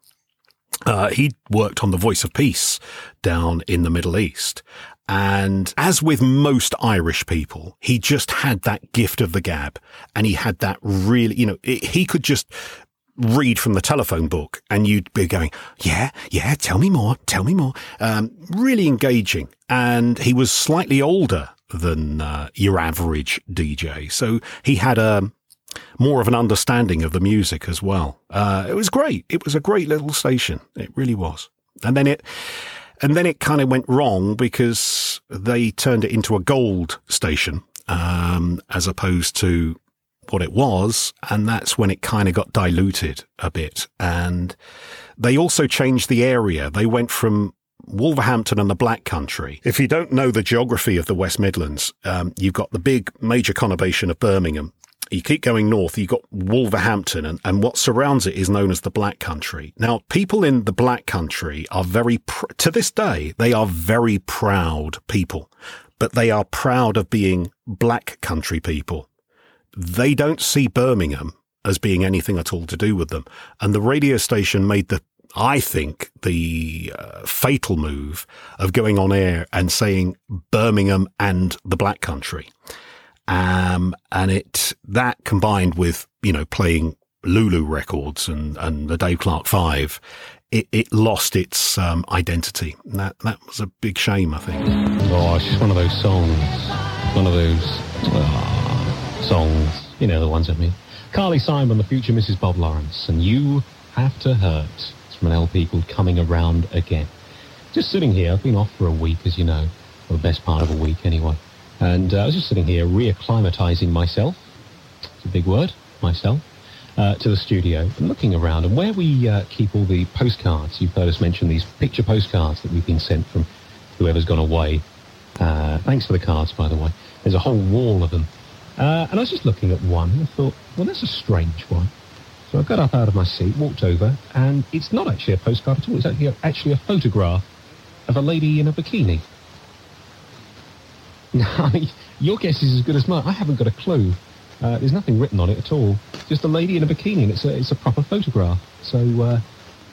Uh, he worked on the Voice of Peace down in the Middle East. And as with most Irish people, he just had that gift of the gab and he had that really, you know, it, he could just read from the telephone book and you'd be going, yeah, yeah, tell me more, tell me more. Um, really engaging. And he was slightly older than uh, your average DJ. So he had a more of an understanding of the music as well. Uh, it was great. It was a great little station. It really was. And then it, and then it kind of went wrong because they turned it into a gold station, um, as opposed to what it was. And that's when it kind of got diluted a bit. And they also changed the area. They went from Wolverhampton and the Black Country. If you don't know the geography of the West Midlands, um, you've got the big major conurbation of Birmingham. You keep going north, you've got Wolverhampton, and, and what surrounds it is known as the Black Country. Now, people in the Black Country are very, pr- to this day, they are very proud people, but they are proud of being Black Country people they don't see Birmingham as being anything at all to do with them. And the radio station made the, I think, the uh, fatal move of going on air and saying Birmingham and the Black Country. Um, and it, that combined with, you know, playing Lulu records and, and the Dave Clark Five, it, it lost its um, identity. And that, that was a big shame, I think. Oh, it's just one of those songs. One of those. Oh songs. You know the ones I mean. Carly Simon, the future Mrs. Bob Lawrence, and You Have to Hurt. It's from an LP called Coming Around Again. Just sitting here, I've been off for a week, as you know, or the best part of a week anyway. And uh, I was just sitting here reacclimatizing myself, it's a big word, myself, uh, to the studio and looking around. And where we uh, keep all the postcards, you've heard us mention these picture postcards that we've been sent from whoever's gone away. Uh, thanks for the cards, by the way. There's a whole wall of them uh, and I was just looking at one and I thought, well, that's a strange one. So I got up out of my seat, walked over, and it's not actually a postcard at all. It's actually a, actually a photograph of a lady in a bikini. Now, your guess is as good as mine. I haven't got a clue. Uh, there's nothing written on it at all. Just a lady in a bikini, and it's a, it's a proper photograph. So uh,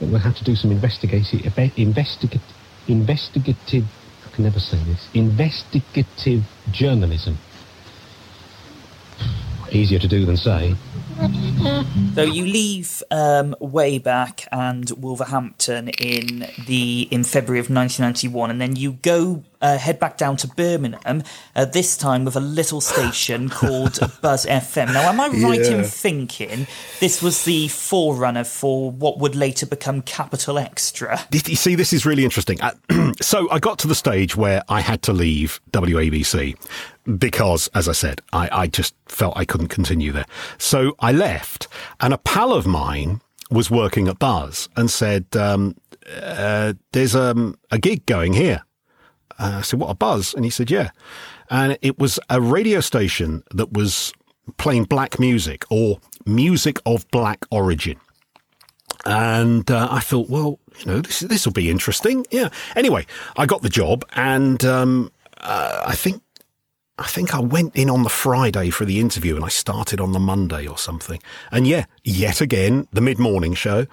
we'll have to do some investigative, investigative, investigative, I can never say this, investigative journalism easier to do than say. So you leave um, way back and Wolverhampton in the in February of 1991, and then you go uh, head back down to Birmingham. Uh, this time with a little station called Buzz FM. Now, am I right yeah. in thinking this was the forerunner for what would later become Capital Extra? You see, this is really interesting. Uh, so I got to the stage where I had to leave WABC because, as I said, I, I just felt I couldn't continue there. So I left, and a pal of mine was working at Buzz and said, um, uh, "There's um, a gig going here." Uh, I said, "What a buzz!" And he said, "Yeah," and it was a radio station that was playing black music or music of black origin. And uh, I thought, well, you know, this this will be interesting. Yeah. Anyway, I got the job, and um, uh, I think I think I went in on the Friday for the interview and I started on the Monday or something. And yeah, yet again, the mid morning show.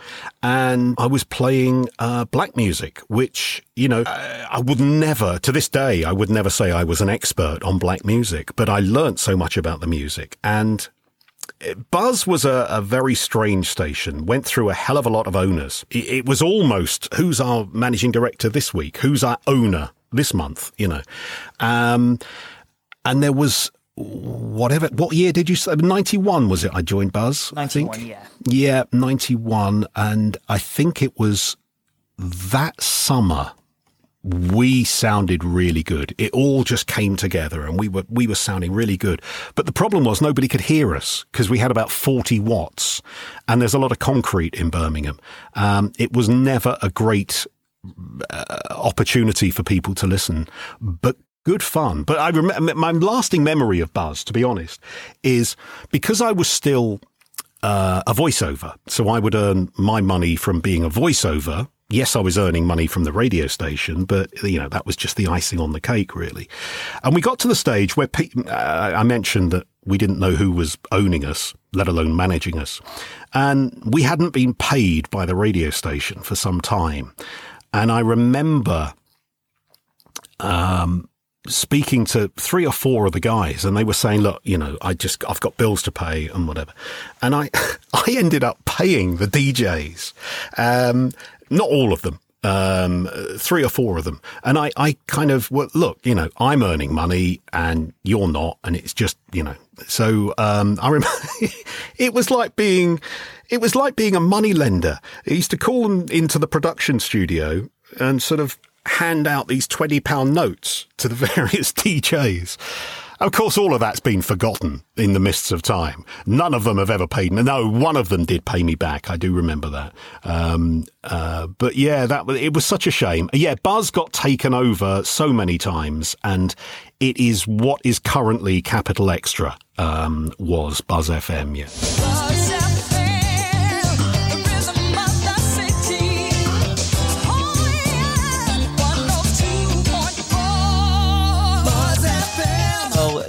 And I was playing uh, black music, which, you know, I would never, to this day, I would never say I was an expert on black music, but I learnt so much about the music. And Buzz was a, a, very strange station, went through a hell of a lot of owners. It, it was almost who's our managing director this week? Who's our owner this month? You know. Um, and there was whatever. What year did you say? Ninety one was it? I joined Buzz. Ninety one, yeah. Yeah, ninety one, and I think it was that summer. We sounded really good. It all just came together, and we were we were sounding really good. But the problem was nobody could hear us because we had about forty watts, and there's a lot of concrete in Birmingham. Um, it was never a great uh, opportunity for people to listen. But good fun. But I remember my lasting memory of Buzz, to be honest, is because I was still uh, a voiceover. So I would earn my money from being a voiceover. Yes, I was earning money from the radio station, but you know that was just the icing on the cake, really. And we got to the stage where pe- uh, I mentioned that we didn't know who was owning us, let alone managing us, and we hadn't been paid by the radio station for some time. And I remember um, speaking to three or four of the guys and they were saying, look, you know, I just, I've got bills to pay and whatever. And I, I ended up paying the DJs. Um, not all of them. Um, three or four of them. And I, I kind of, well, look, you know, I'm earning money and you're not. And it's just, you know, so, um, I remember it was like being, it was like being a money lender. I used to call them into the production studio and sort of hand out these £20 notes to the various DJs. Of course, all of that's been forgotten in the mists of time. None of them have ever paid me. No, one of them did pay me back. I do remember that. Um, uh, but yeah, that it was such a shame. Yeah, Buzz got taken over so many times, and it is what is currently Capital Extra um, was Buzz FM. Yeah. Buzz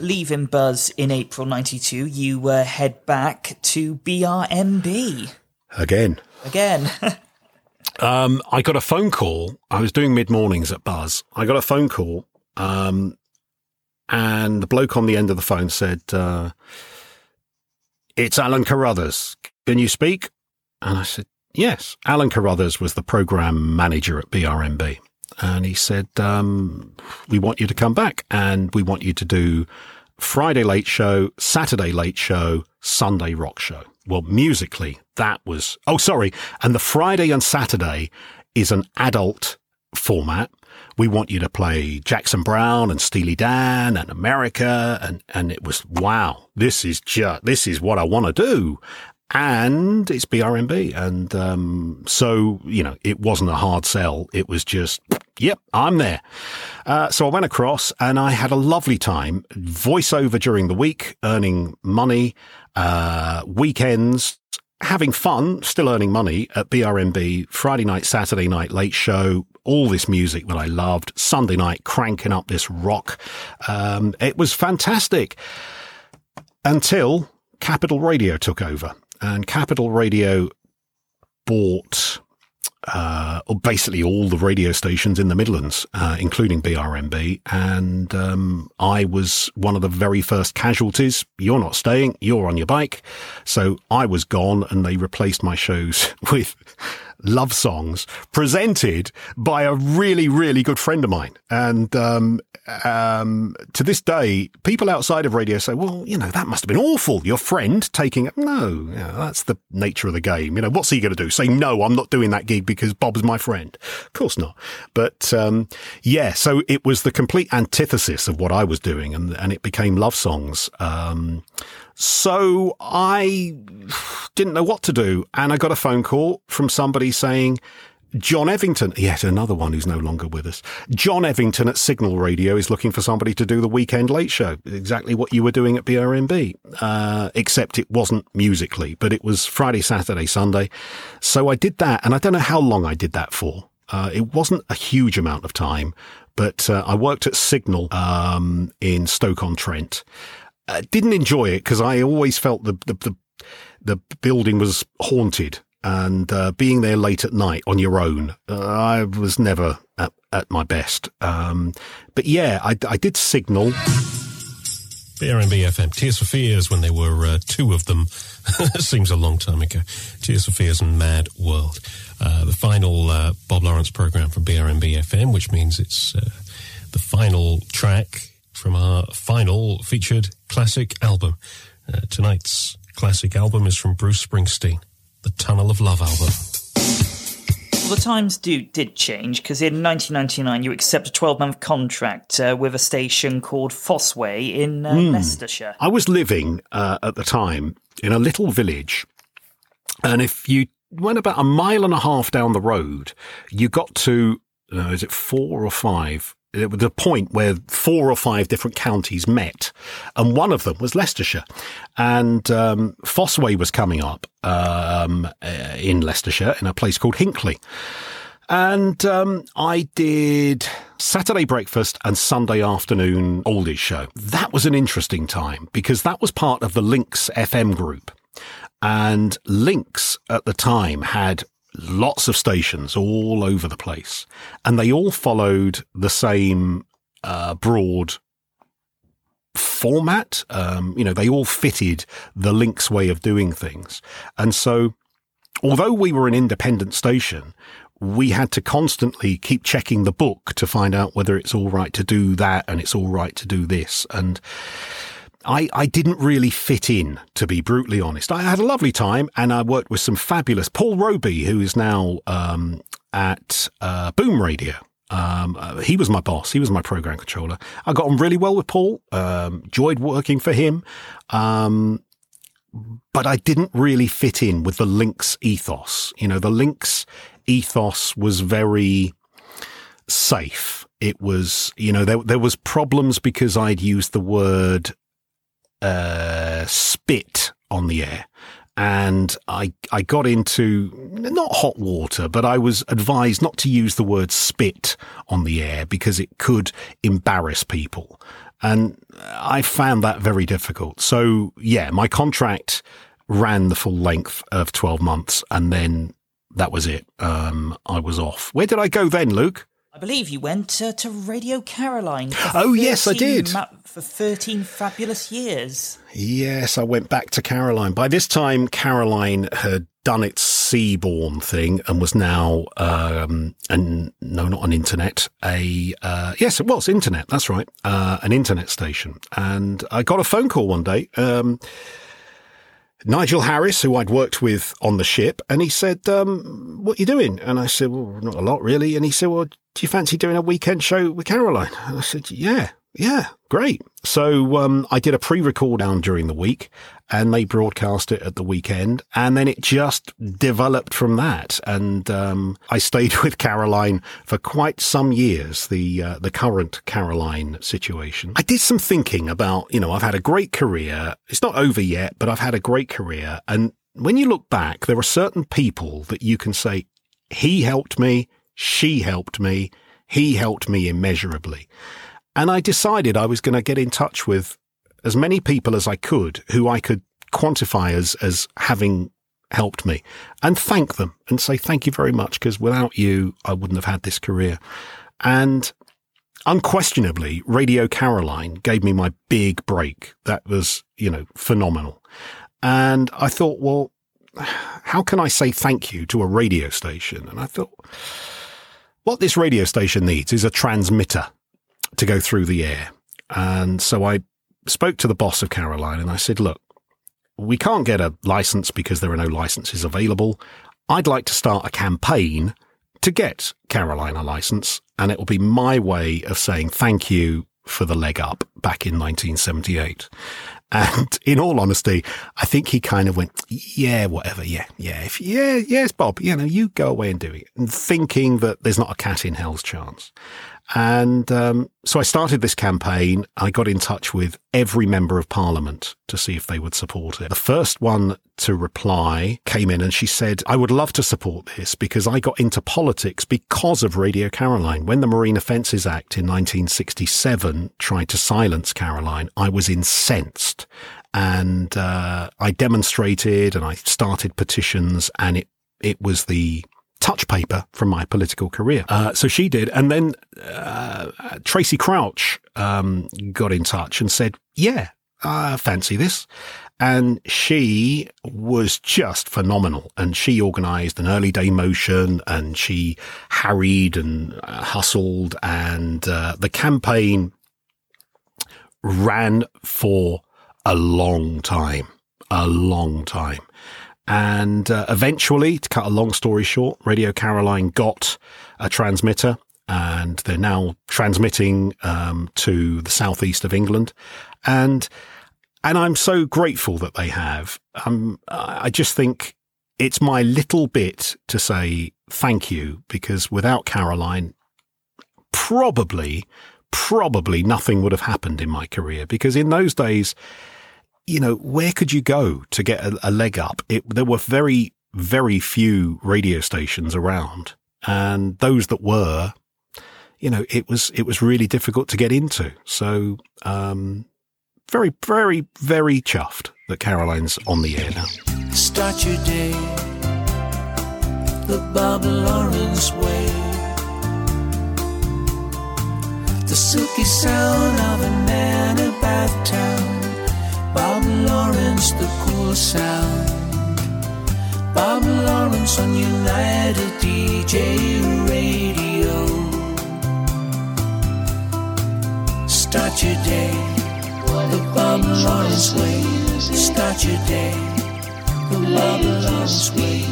leaving Buzz in April 92, you uh, head back to BRMB. Again. Again. um, I got a phone call. I was doing mid mornings at Buzz. I got a phone call, um, and the bloke on the end of the phone said, uh, It's Alan Carruthers. Can you speak? And I said, Yes. Alan Carruthers was the program manager at BRMB and he said, um, "We want you to come back, and we want you to do Friday late show, Saturday late show, Sunday rock show." Well, musically, that was oh, sorry, and the Friday and Saturday is an adult format. We want you to play Jackson Browne and Steely Dan and America, and and it was wow. This is just this is what I want to do and it's BRMB. And um, so, you know, it wasn't a hard sell. It was just, yep, I'm there. Uh, so I went across and I had a lovely time. Voiceover during the week, earning money, uh, weekends, having fun, still earning money at BRMB, Friday night, Saturday night, late show, all this music that I loved, Sunday night, cranking up this rock. Um, it was fantastic until Capital Radio took over and Capital Radio bought uh, basically all the radio stations in the Midlands, uh, including BRMB. And um, I was one of the very first casualties. You're not staying, you're on your bike. So I was gone, and they replaced my shows with love songs presented by a really, really good friend of mine. And um, um, to this day, people outside of radio say, well, you know, that must have been awful. Your friend taking it. No, you know, that's the nature of the game. You know, what's he going to do? Say, no, I'm not doing that gig because Bob's my friend. Of course not. But um, yeah, so it was the complete antithesis of what I was doing, and, and it became love songs. So I didn't know what to do. And I got a phone call from somebody saying, John Evington, yet another one who's no longer with us. John Evington at Signal Radio is looking for somebody to do the weekend late show. Exactly what you were doing at BRMB, uh, except it wasn't musically, but it was Friday, Saturday, Sunday. So I did that, and I don't know how long I did that for. Uh, it wasn't a huge amount of time, but uh, I worked at Signal um, in Stoke on Trent. Uh, didn't enjoy it because I always felt the, the the the building was haunted and uh, being there late at night on your own, uh, I was never at, at my best. Um, but yeah, I, I, did signal. BRMB FM, Tears for Fears, when there were uh, two of them, seems a long time ago. Tears for Fears and Mad World. Uh, the final uh, Bob Lawrence program from BRMB FM, which means it's uh, the final track from our final featured classic album. tonight's classic album is from Bruce Springsteen the Tunnel of Love album. Well, the times do did change because in 1999 you accept a 12 month contract uh, with a station called Fosseway in uh, mm. Leicestershire. I was living uh, at the time in a little village, and if you went about a mile and a half down the road, you got to uh, is it four or five it was a point where four or five different counties met, and one of them was Leicestershire. And um, Fosseway was coming up um, uh, in Leicestershire in a place called Hinckley. And um, I did Saturday breakfast and Sunday afternoon oldies show. That was an interesting time because that was part of the Lincs FM group. And Lincs at the time had lots of stations all over the place, and they all followed the same uh, broad format. Um, you know, they all fitted the Lincs way of doing things, and so although we were an independent station. We had to constantly keep checking the book to find out whether it's all right to do that and it's all right to do this. And I, I didn't really fit in, to be brutally honest. I had a lovely time and I worked with some fabulous Paul Roby, who is now um, at uh, Boom Radio. Um, uh, he was my boss. He was my program controller. I got on really well with Paul. Um, enjoyed working for him. Um, but I didn't really fit in with the Lincs ethos. You know, the Lincs ethos was very safe. It was, you know, there, there was problems because I'd used the word uh, spit on the air. And I, I got into not hot water, but I was advised not to use the word spit on the air because it could embarrass people. And I found that very difficult. So yeah, my contract ran the full length of 12 months and then that was it. Um, I was off. Where did I go then, Luke? I believe you went uh, to Radio Caroline. oh, yes, I did. Ma- for 13 fabulous years. Yes, I went back to Caroline. By this time, Caroline had done its seaborne thing and was now, um, and no, not an internet, a, uh, yes, it was internet. That's right. Uh, an internet station. And I got a phone call one day. Um, Nigel Harris, who I'd worked with on the ship, and he said, um, what are you doing? And I said, well, not a lot really. And he said, well, do you fancy doing a weekend show with Caroline? And I said, yeah, yeah, great. So um, I did a pre-record down during the week, and they broadcast it at the weekend, and then it just developed from that. And um, I stayed with Caroline for quite some years. The uh, the current Caroline situation. I did some thinking about, you know, I've had a great career. It's not over yet, but I've had a great career, and when you look back, there are certain people that you can say, he helped me, she helped me, he helped me immeasurably. And I decided I was going to get in touch with as many people as I could who I could quantify as, as having helped me and thank them and say thank you very much because without you, I wouldn't have had this career. And unquestionably, Radio Caroline gave me my big break. That was, you know, phenomenal. And I thought, well, how can I say thank you to a radio station? And I thought, what this radio station needs is a transmitter to go through the air. And so I spoke to the boss of Caroline and I said, look, we can't get a license because there are no licenses available. I'd like to start a campaign to get Caroline a license, and it will be my way of saying thank you for the leg up back in 1978. And in all honesty, I think he kind of went, yeah, whatever. Yeah, yeah. If, yeah, yes, Bob, you know, you go away and do it. And thinking that there's not a cat in hell's chance. And um, so I started this campaign. I got in touch with every member of parliament to see if they would support it. The first one to reply came in and she said, I would love to support this because I got into politics because of Radio Caroline. When the Marine Offences Act in 1967 tried to silence Caroline, I was incensed and uh, I demonstrated and I started petitions and it, it was the touch paper from my political career. Uh, so she did. And then uh, Tracey Crouch um, got in touch and said, Yeah, I fancy this. And she was just phenomenal. And she organized an early day motion and she harried and uh, hustled. And uh, the campaign ran for a long time, a long time. And uh, eventually, to cut a long story short, Radio Caroline got a transmitter and they're now transmitting um, to the southeast of England. And and I'm so grateful that they have. Um, I just think it's my little bit to say thank you because without Caroline, probably, probably nothing would have happened in my career because in those days, you know, where could you go to get a, a leg up? It, there were very, very few radio stations around, and those that were, you know, it was it was really difficult to get into. So, um, very, very, very chuffed that Caroline's on the air now. Start your day the Bob Lawrence way. The silky sound of a man about town Bob Lawrence, the cool sound. Bob Lawrence on United DJ Radio. Start your day the Bob Lawrence way. Start your day the Bob Lawrence way.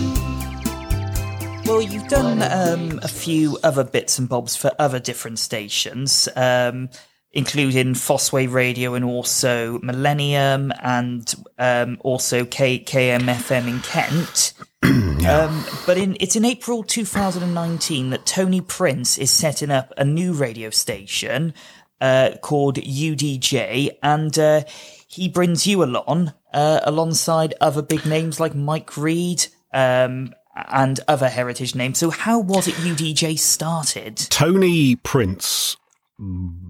Well, you've done um, a few other bits and bobs for other different stations. Um, including Fosseway Radio and also Millennium and um, also K- KMFM in Kent. yeah. um, but in, it's in April 2019 that Tony Prince is setting up a new radio station uh, called UDJ, and uh, he brings you along uh, alongside other big names like Mike Read. Um, and other heritage names. So, how was it UDJ started? Tony Prince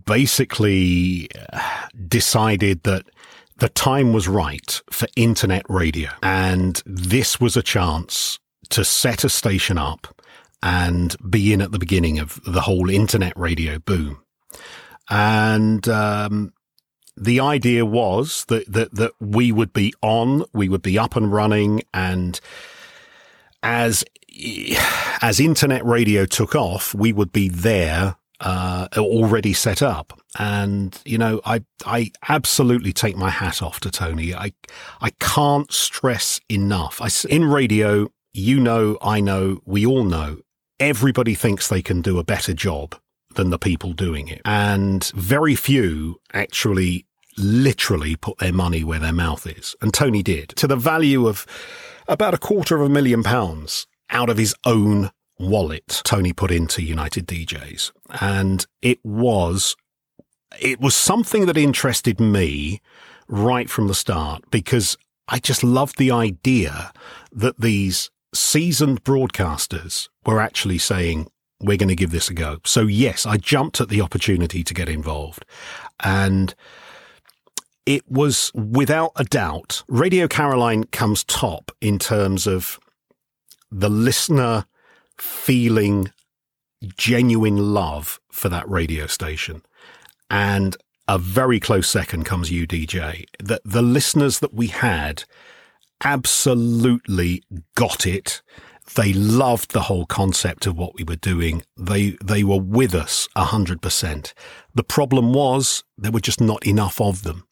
basically decided that the time was right for internet radio. And this was a chance to set a station up and be in at the beginning of the whole internet radio boom. And, um, the idea was that, that, that we would be on, we would be up and running and as, as internet radio took off, we would be there uh, already set up. And, you know, I, I absolutely take my hat off to Tony. I, I can't stress enough. I, in radio, you know, I know, we all know, everybody thinks they can do a better job than the people doing it. And very few actually literally put their money where their mouth is. And Tony did to the value of about a quarter of a million pounds out of his own wallet Tony put into United DJs. And it was, it was something that interested me right from the start because I just loved the idea that these seasoned broadcasters were actually saying, we're going to give this a go. So yes, I jumped at the opportunity to get involved and it was without a doubt, Radio Caroline comes top in terms of the listener feeling genuine love for that radio station. And a very close second comes UDJ. The, the listeners that we had absolutely got it. They loved the whole concept of what we were doing. They, they were with us a hundred percent. The problem was there were just not enough of them.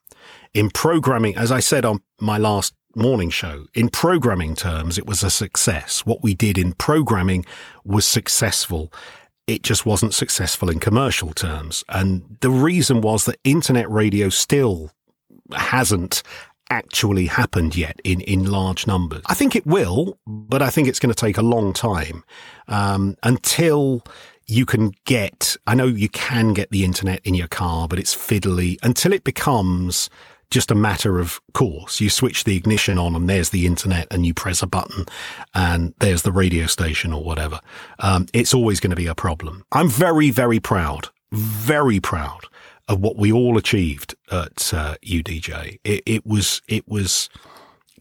In programming, as I said on my last morning show. In programming terms, it was a success. What we did in programming was successful. It just wasn't successful in commercial terms. And the reason was that internet radio still hasn't actually happened yet in, in large numbers. I think it will, but I think it's going to take a long time um, until you can get. I know you can get the internet in your car, but it's fiddly until it becomes just a matter of course. You switch the ignition on and there's the internet and you press a button and there's the radio station or whatever. Um, it's always going to be a problem. I'm very, very proud, very proud of what we all achieved at uh, UDJ. It, it was, it was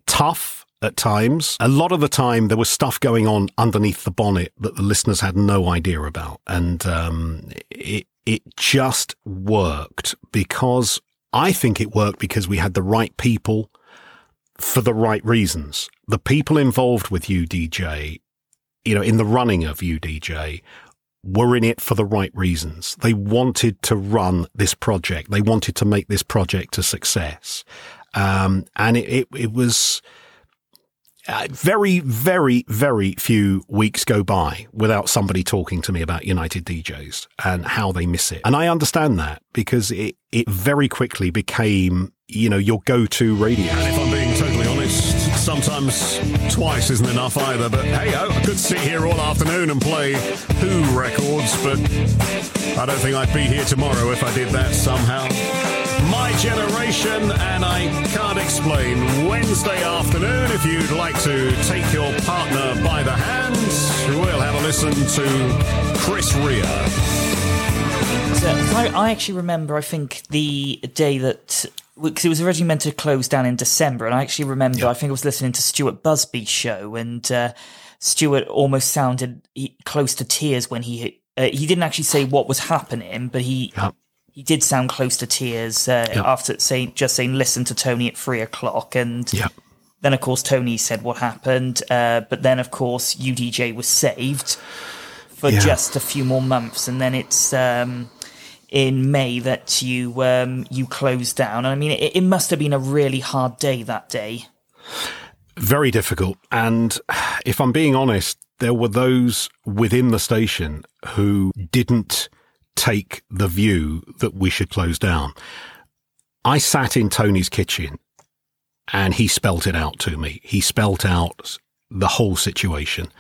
tough at times. A lot of the time, there was stuff going on underneath the bonnet that the listeners had no idea about, and um, it it just worked because I think it worked because we had the right people for the right reasons. The people involved with UDJ, you know, in the running of UDJ were in it for the right reasons. They wanted to run this project. They wanted to make this project a success. Um, and it, it, it was, uh, very, very, very few weeks go by without somebody talking to me about United DJs and how they miss it. And I understand that because it, it very quickly became, you know, your go-to radio. And if I'm being totally honest, sometimes twice isn't enough either. But hey, I could sit here all afternoon and play Who records, but I don't think I'd be here tomorrow if I did that somehow my generation, and I can't explain. Wednesday afternoon, if you'd like to take your partner by the hand, we'll have a listen to Chris Rea. So I, I actually remember, I think, the day that because it was originally meant to close down in December, and I actually remember, I think I was listening to Stuart Busby's show, and uh, Stuart almost sounded close to tears when he uh, he didn't actually say what was happening, but he he did sound close to tears uh, yep. after saying just saying listen to Tony at three o'clock, and yep. then of course Tony said what happened, uh, but then of course UDJ was saved for yeah. just a few more months, and then it's. Um, in May, that you um, you closed down, and I mean, it, it must have been a really hard day that day. Very difficult, and if I'm being honest, there were those within the station who didn't take the view that we should close down. I sat in Tony's kitchen and he spelt it out to me. He spelt out the whole situation.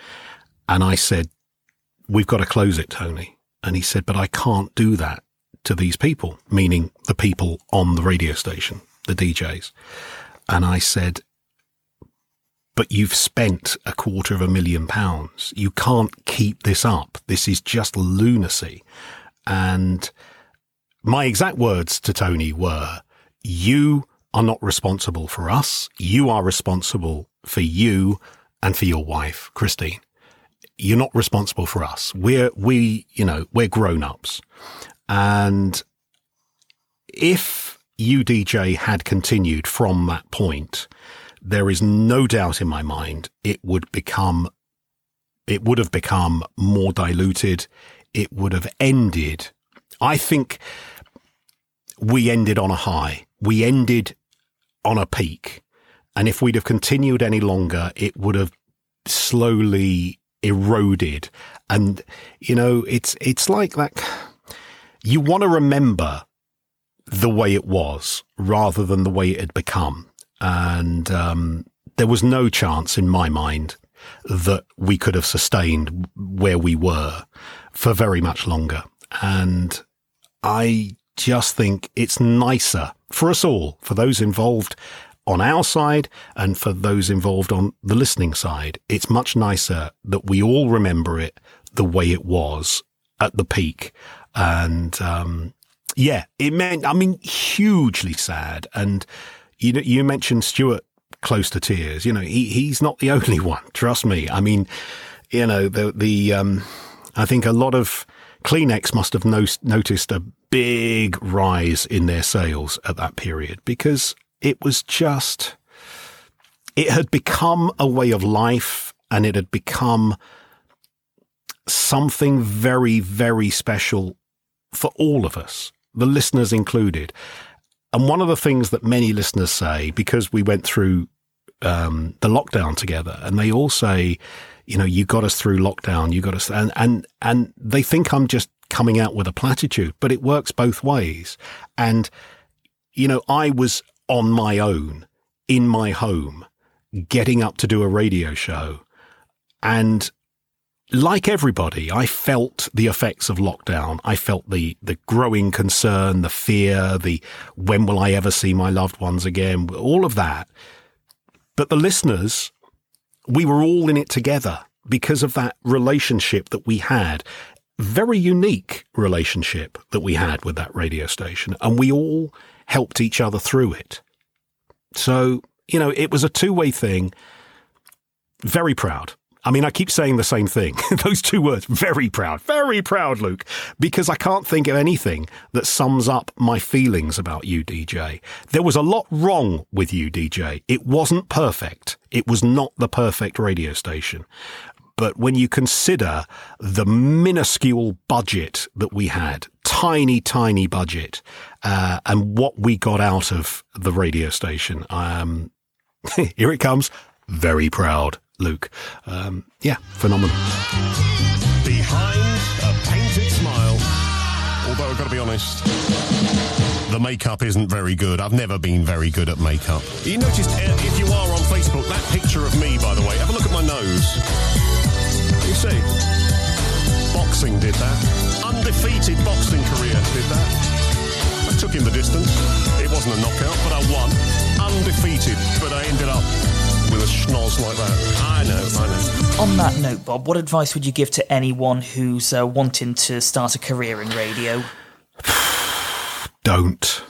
And I said, We've got to close it, Tony. And he said, But I can't do that to these people, meaning the people on the radio station, the DJs. And I said, but you've spent a quarter of a million pounds. You can't keep this up. This is just lunacy. And my exact words to Tony were, you are not responsible for us. You are responsible for you and for your wife, Christine. You're not responsible for us. We're, we, you know, we're grown ups. And if UDJ had continued from that point, there is no doubt in my mind it would become, it would have become more diluted it would have ended. I think we ended on a high. We ended on a peak. And if we'd have continued any longer, it would have slowly eroded. And, you know, it's, it's like that. You want to remember the way it was rather than the way it had become. And, um, there was no chance in my mind that we could have sustained where we were for very much longer. And I just think it's nicer for us all, for those involved on our side and for those involved on the listening side. It's much nicer that we all remember it the way it was at the peak. And, um, yeah, it meant, I mean, hugely sad. And, you know, you mentioned Stuart close to tears. You know, he, he's not the only one. Trust me. I mean, you know, the, the, um, I think a lot of Kleenex must have no- noticed a big rise in their sales at that period because it was just, it had become a way of life and it had become something very, very special for all of us, the listeners included. And one of the things that many listeners say, because we went through um, the lockdown together, and they all say, you know, you got us through lockdown. You got us, and, and, and they think I'm just coming out with a platitude, but it works both ways. And, you know, I was on my own in my home, getting up to do a radio show. And like everybody, I felt the effects of lockdown. I felt the, the growing concern, the fear, the when will I ever see my loved ones again, all of that. But the listeners, we were all in it together because of that relationship that we had. Very unique relationship that we had with that radio station. And we all helped each other through it. So, you know, it was a two way thing. Very proud. I mean, I keep saying the same thing. Those two words, very proud, very proud, Luke, because I can't think of anything that sums up my feelings about UDJ. There was a lot wrong with UDJ. It wasn't perfect. It was not the perfect radio station. But when you consider the minuscule budget that we had, tiny, tiny budget, uh, and what we got out of the radio station, um, here it comes. Very proud, Luke. Um, yeah, phenomenal. Behind a painted smile. Although I've got to be honest, the makeup isn't very good. I've never been very good at makeup. You noticed, uh, if you are on Facebook, that picture of me, by the way, have a look at my nose. You see? Boxing did that. Undefeated boxing career did that. I took him the distance. It wasn't a knockout, but I won. Undefeated, but I ended up with a schnoz like that. I know, I know. On that note, Bob, what advice would you give to anyone who's uh, wanting to start a career in radio? Don't.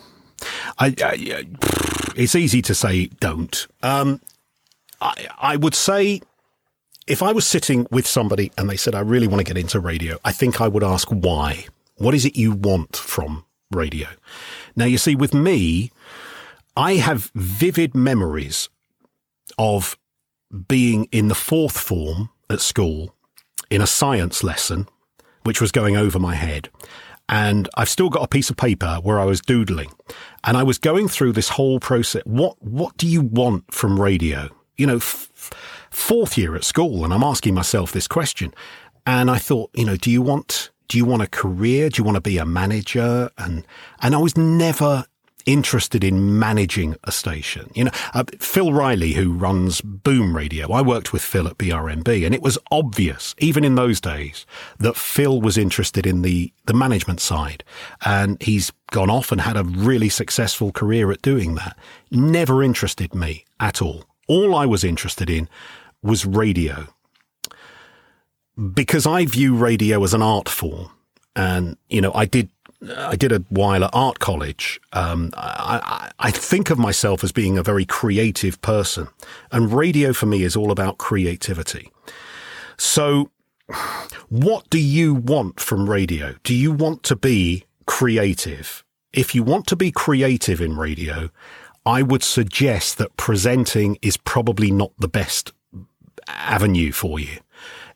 I, I, it's easy to say don't. Um, I, I would say if I was sitting with somebody and they said, I really want to get into radio, I think I would ask why. What is it you want from radio? Now, you see, with me, I have vivid memories of being in the fourth form at school in a science lesson, which was going over my head. And I've still got a piece of paper where I was doodling and I was going through this whole process. What, what do you want from radio? You know, f- fourth year at school. And I'm asking myself this question. And I thought, you know, do you want, do you want a career? Do you want to be a manager? And, and I was never interested in managing a station. You know, uh, Phil Riley, who runs Boom Radio, I worked with Phil at BRMB, and it was obvious, even in those days, that Phil was interested in the, the management side. And he's gone off and had a really successful career at doing that. Never interested me at all. All I was interested in was radio. Because I view radio as an art form. And, you know, I did I did a while at art college. Um, I, I, think of myself as being a very creative person, and radio for me is all about creativity. So, what do you want from radio? Do you want to be creative? If you want to be creative in radio, I would suggest that presenting is probably not the best avenue for you.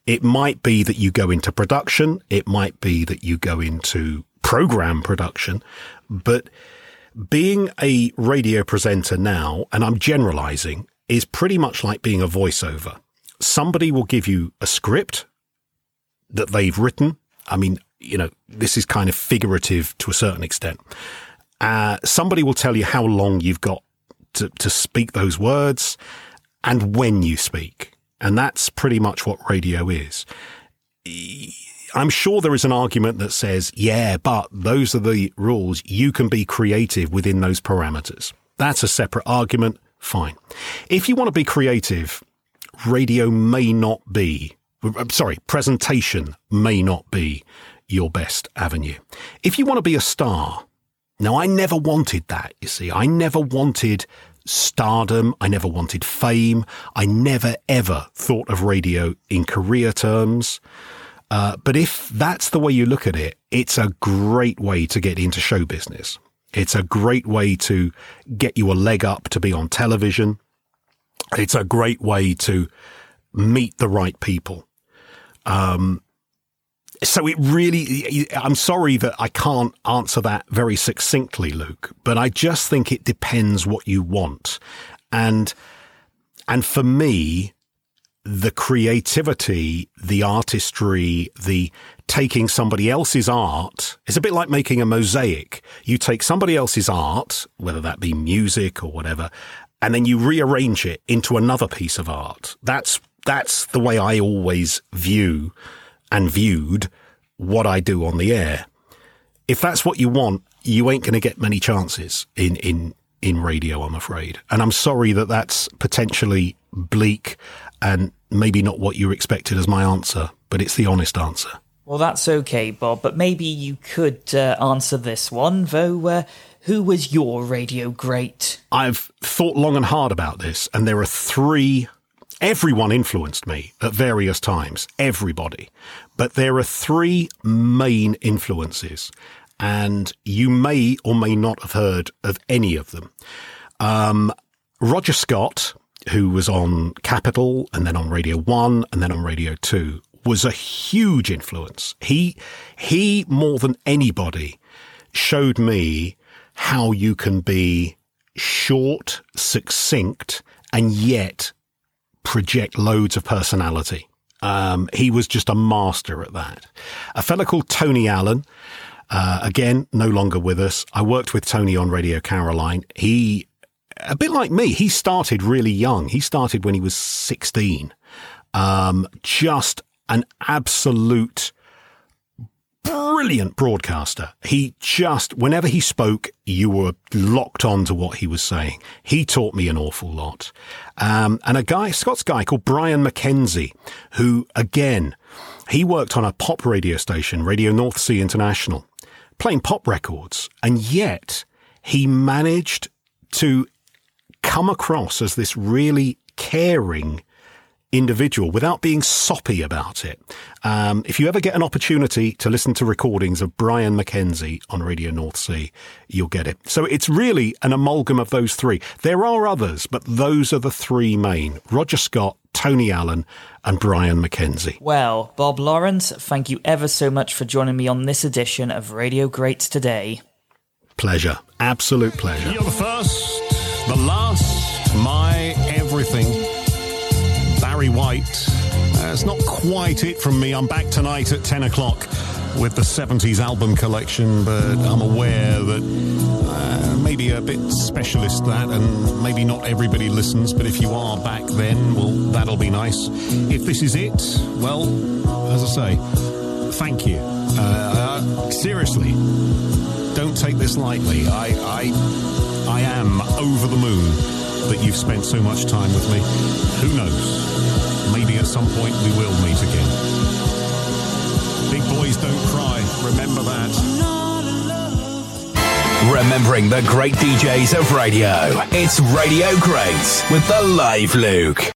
It might be that you go into production. It might be that you go into program production, but being a radio presenter now, and I'm generalizing, is pretty much like being a voiceover. Somebody will give you a script that they've written. I mean, you know, this is kind of figurative to a certain extent. Uh, somebody will tell you how long you've got to, to speak those words and when you speak. And that's pretty much what radio is. I'm sure there is an argument that says, yeah, but those are the rules. You can be creative within those parameters. That's a separate argument. Fine. If you want to be creative, radio may not be, uh, sorry, presentation may not be your best avenue. If you want to be a star, now I never wanted that, you see. I never wanted stardom. I never wanted fame. I never ever thought of radio in career terms. Uh, but if that's the way you look at it, it's a great way to get into show business. It's a great way to get you a leg up to be on television. It's a great way to meet the right people. Um, so it really, I'm sorry that I can't answer that very succinctly, Luke, but I just think it depends what you want. And, and for me, the creativity, the artistry, the taking somebody else's art. It's a bit like making a mosaic. You take somebody else's art, whether that be music or whatever, and then you rearrange it into another piece of art. That's, that's the way I always view and viewed what I do on the air. If that's what you want, you ain't going to get many chances in, in, in radio, I'm afraid. And I'm sorry that that's potentially bleak and maybe not what you expected as my answer, but it's the honest answer. Well, that's okay, Bob, but maybe you could uh, answer this one, though. Uh, who was your radio great? I've thought long and hard about this, and there are three. Everyone influenced me at various times, everybody. But there are three main influences, and you may or may not have heard of any of them. Um, Roger Scott, who was on Capital and then on Radio 1 and then on Radio 2, was a huge influence. He, he more than anybody showed me how you can be short, succinct, and yet project loads of personality. Um, he was just a master at that. A fellow called Tony Allen, uh, again, no longer with us. I worked with Tony on Radio Caroline. He, a bit like me, he started really young. He started when he was 16. Um, just an absolute brilliant broadcaster. He just, whenever he spoke, you were locked on to what he was saying. He taught me an awful lot. Um, and a guy, Scots guy called Brian McKenzie, who again, he worked on a pop radio station, Radio North Sea International, playing pop records. And yet he managed to come across as this really caring, individual without being soppy about it. Um, if you ever get an opportunity to listen to recordings of Brian McKenzie on Radio North Sea, you'll get it. So it's really an amalgam of those three. There are others, but those are the three main Roger Scott, Tony Allen, and Brian McKenzie. Well, Bob Lawrence, thank you ever so much for joining me on this edition of Radio Greats today. Pleasure. Absolute pleasure. You're the first, the last, my everything. Barry White. That's not quite it from me. I'm back tonight at 10 o'clock with the 70s album collection, but I'm aware that uh, maybe a bit specialist that, and maybe not everybody listens, but if you are back then, well, that'll be nice. If this is it, well, as I say, thank you. Uh, uh, seriously, don't take this lightly. I, I, I am over the moon that you've spent so much time with me. Who knows? Maybe at some point we will meet again. Big boys don't cry. Remember that. Remembering the great DJs of radio. It's Radio Greats with the Live Luke.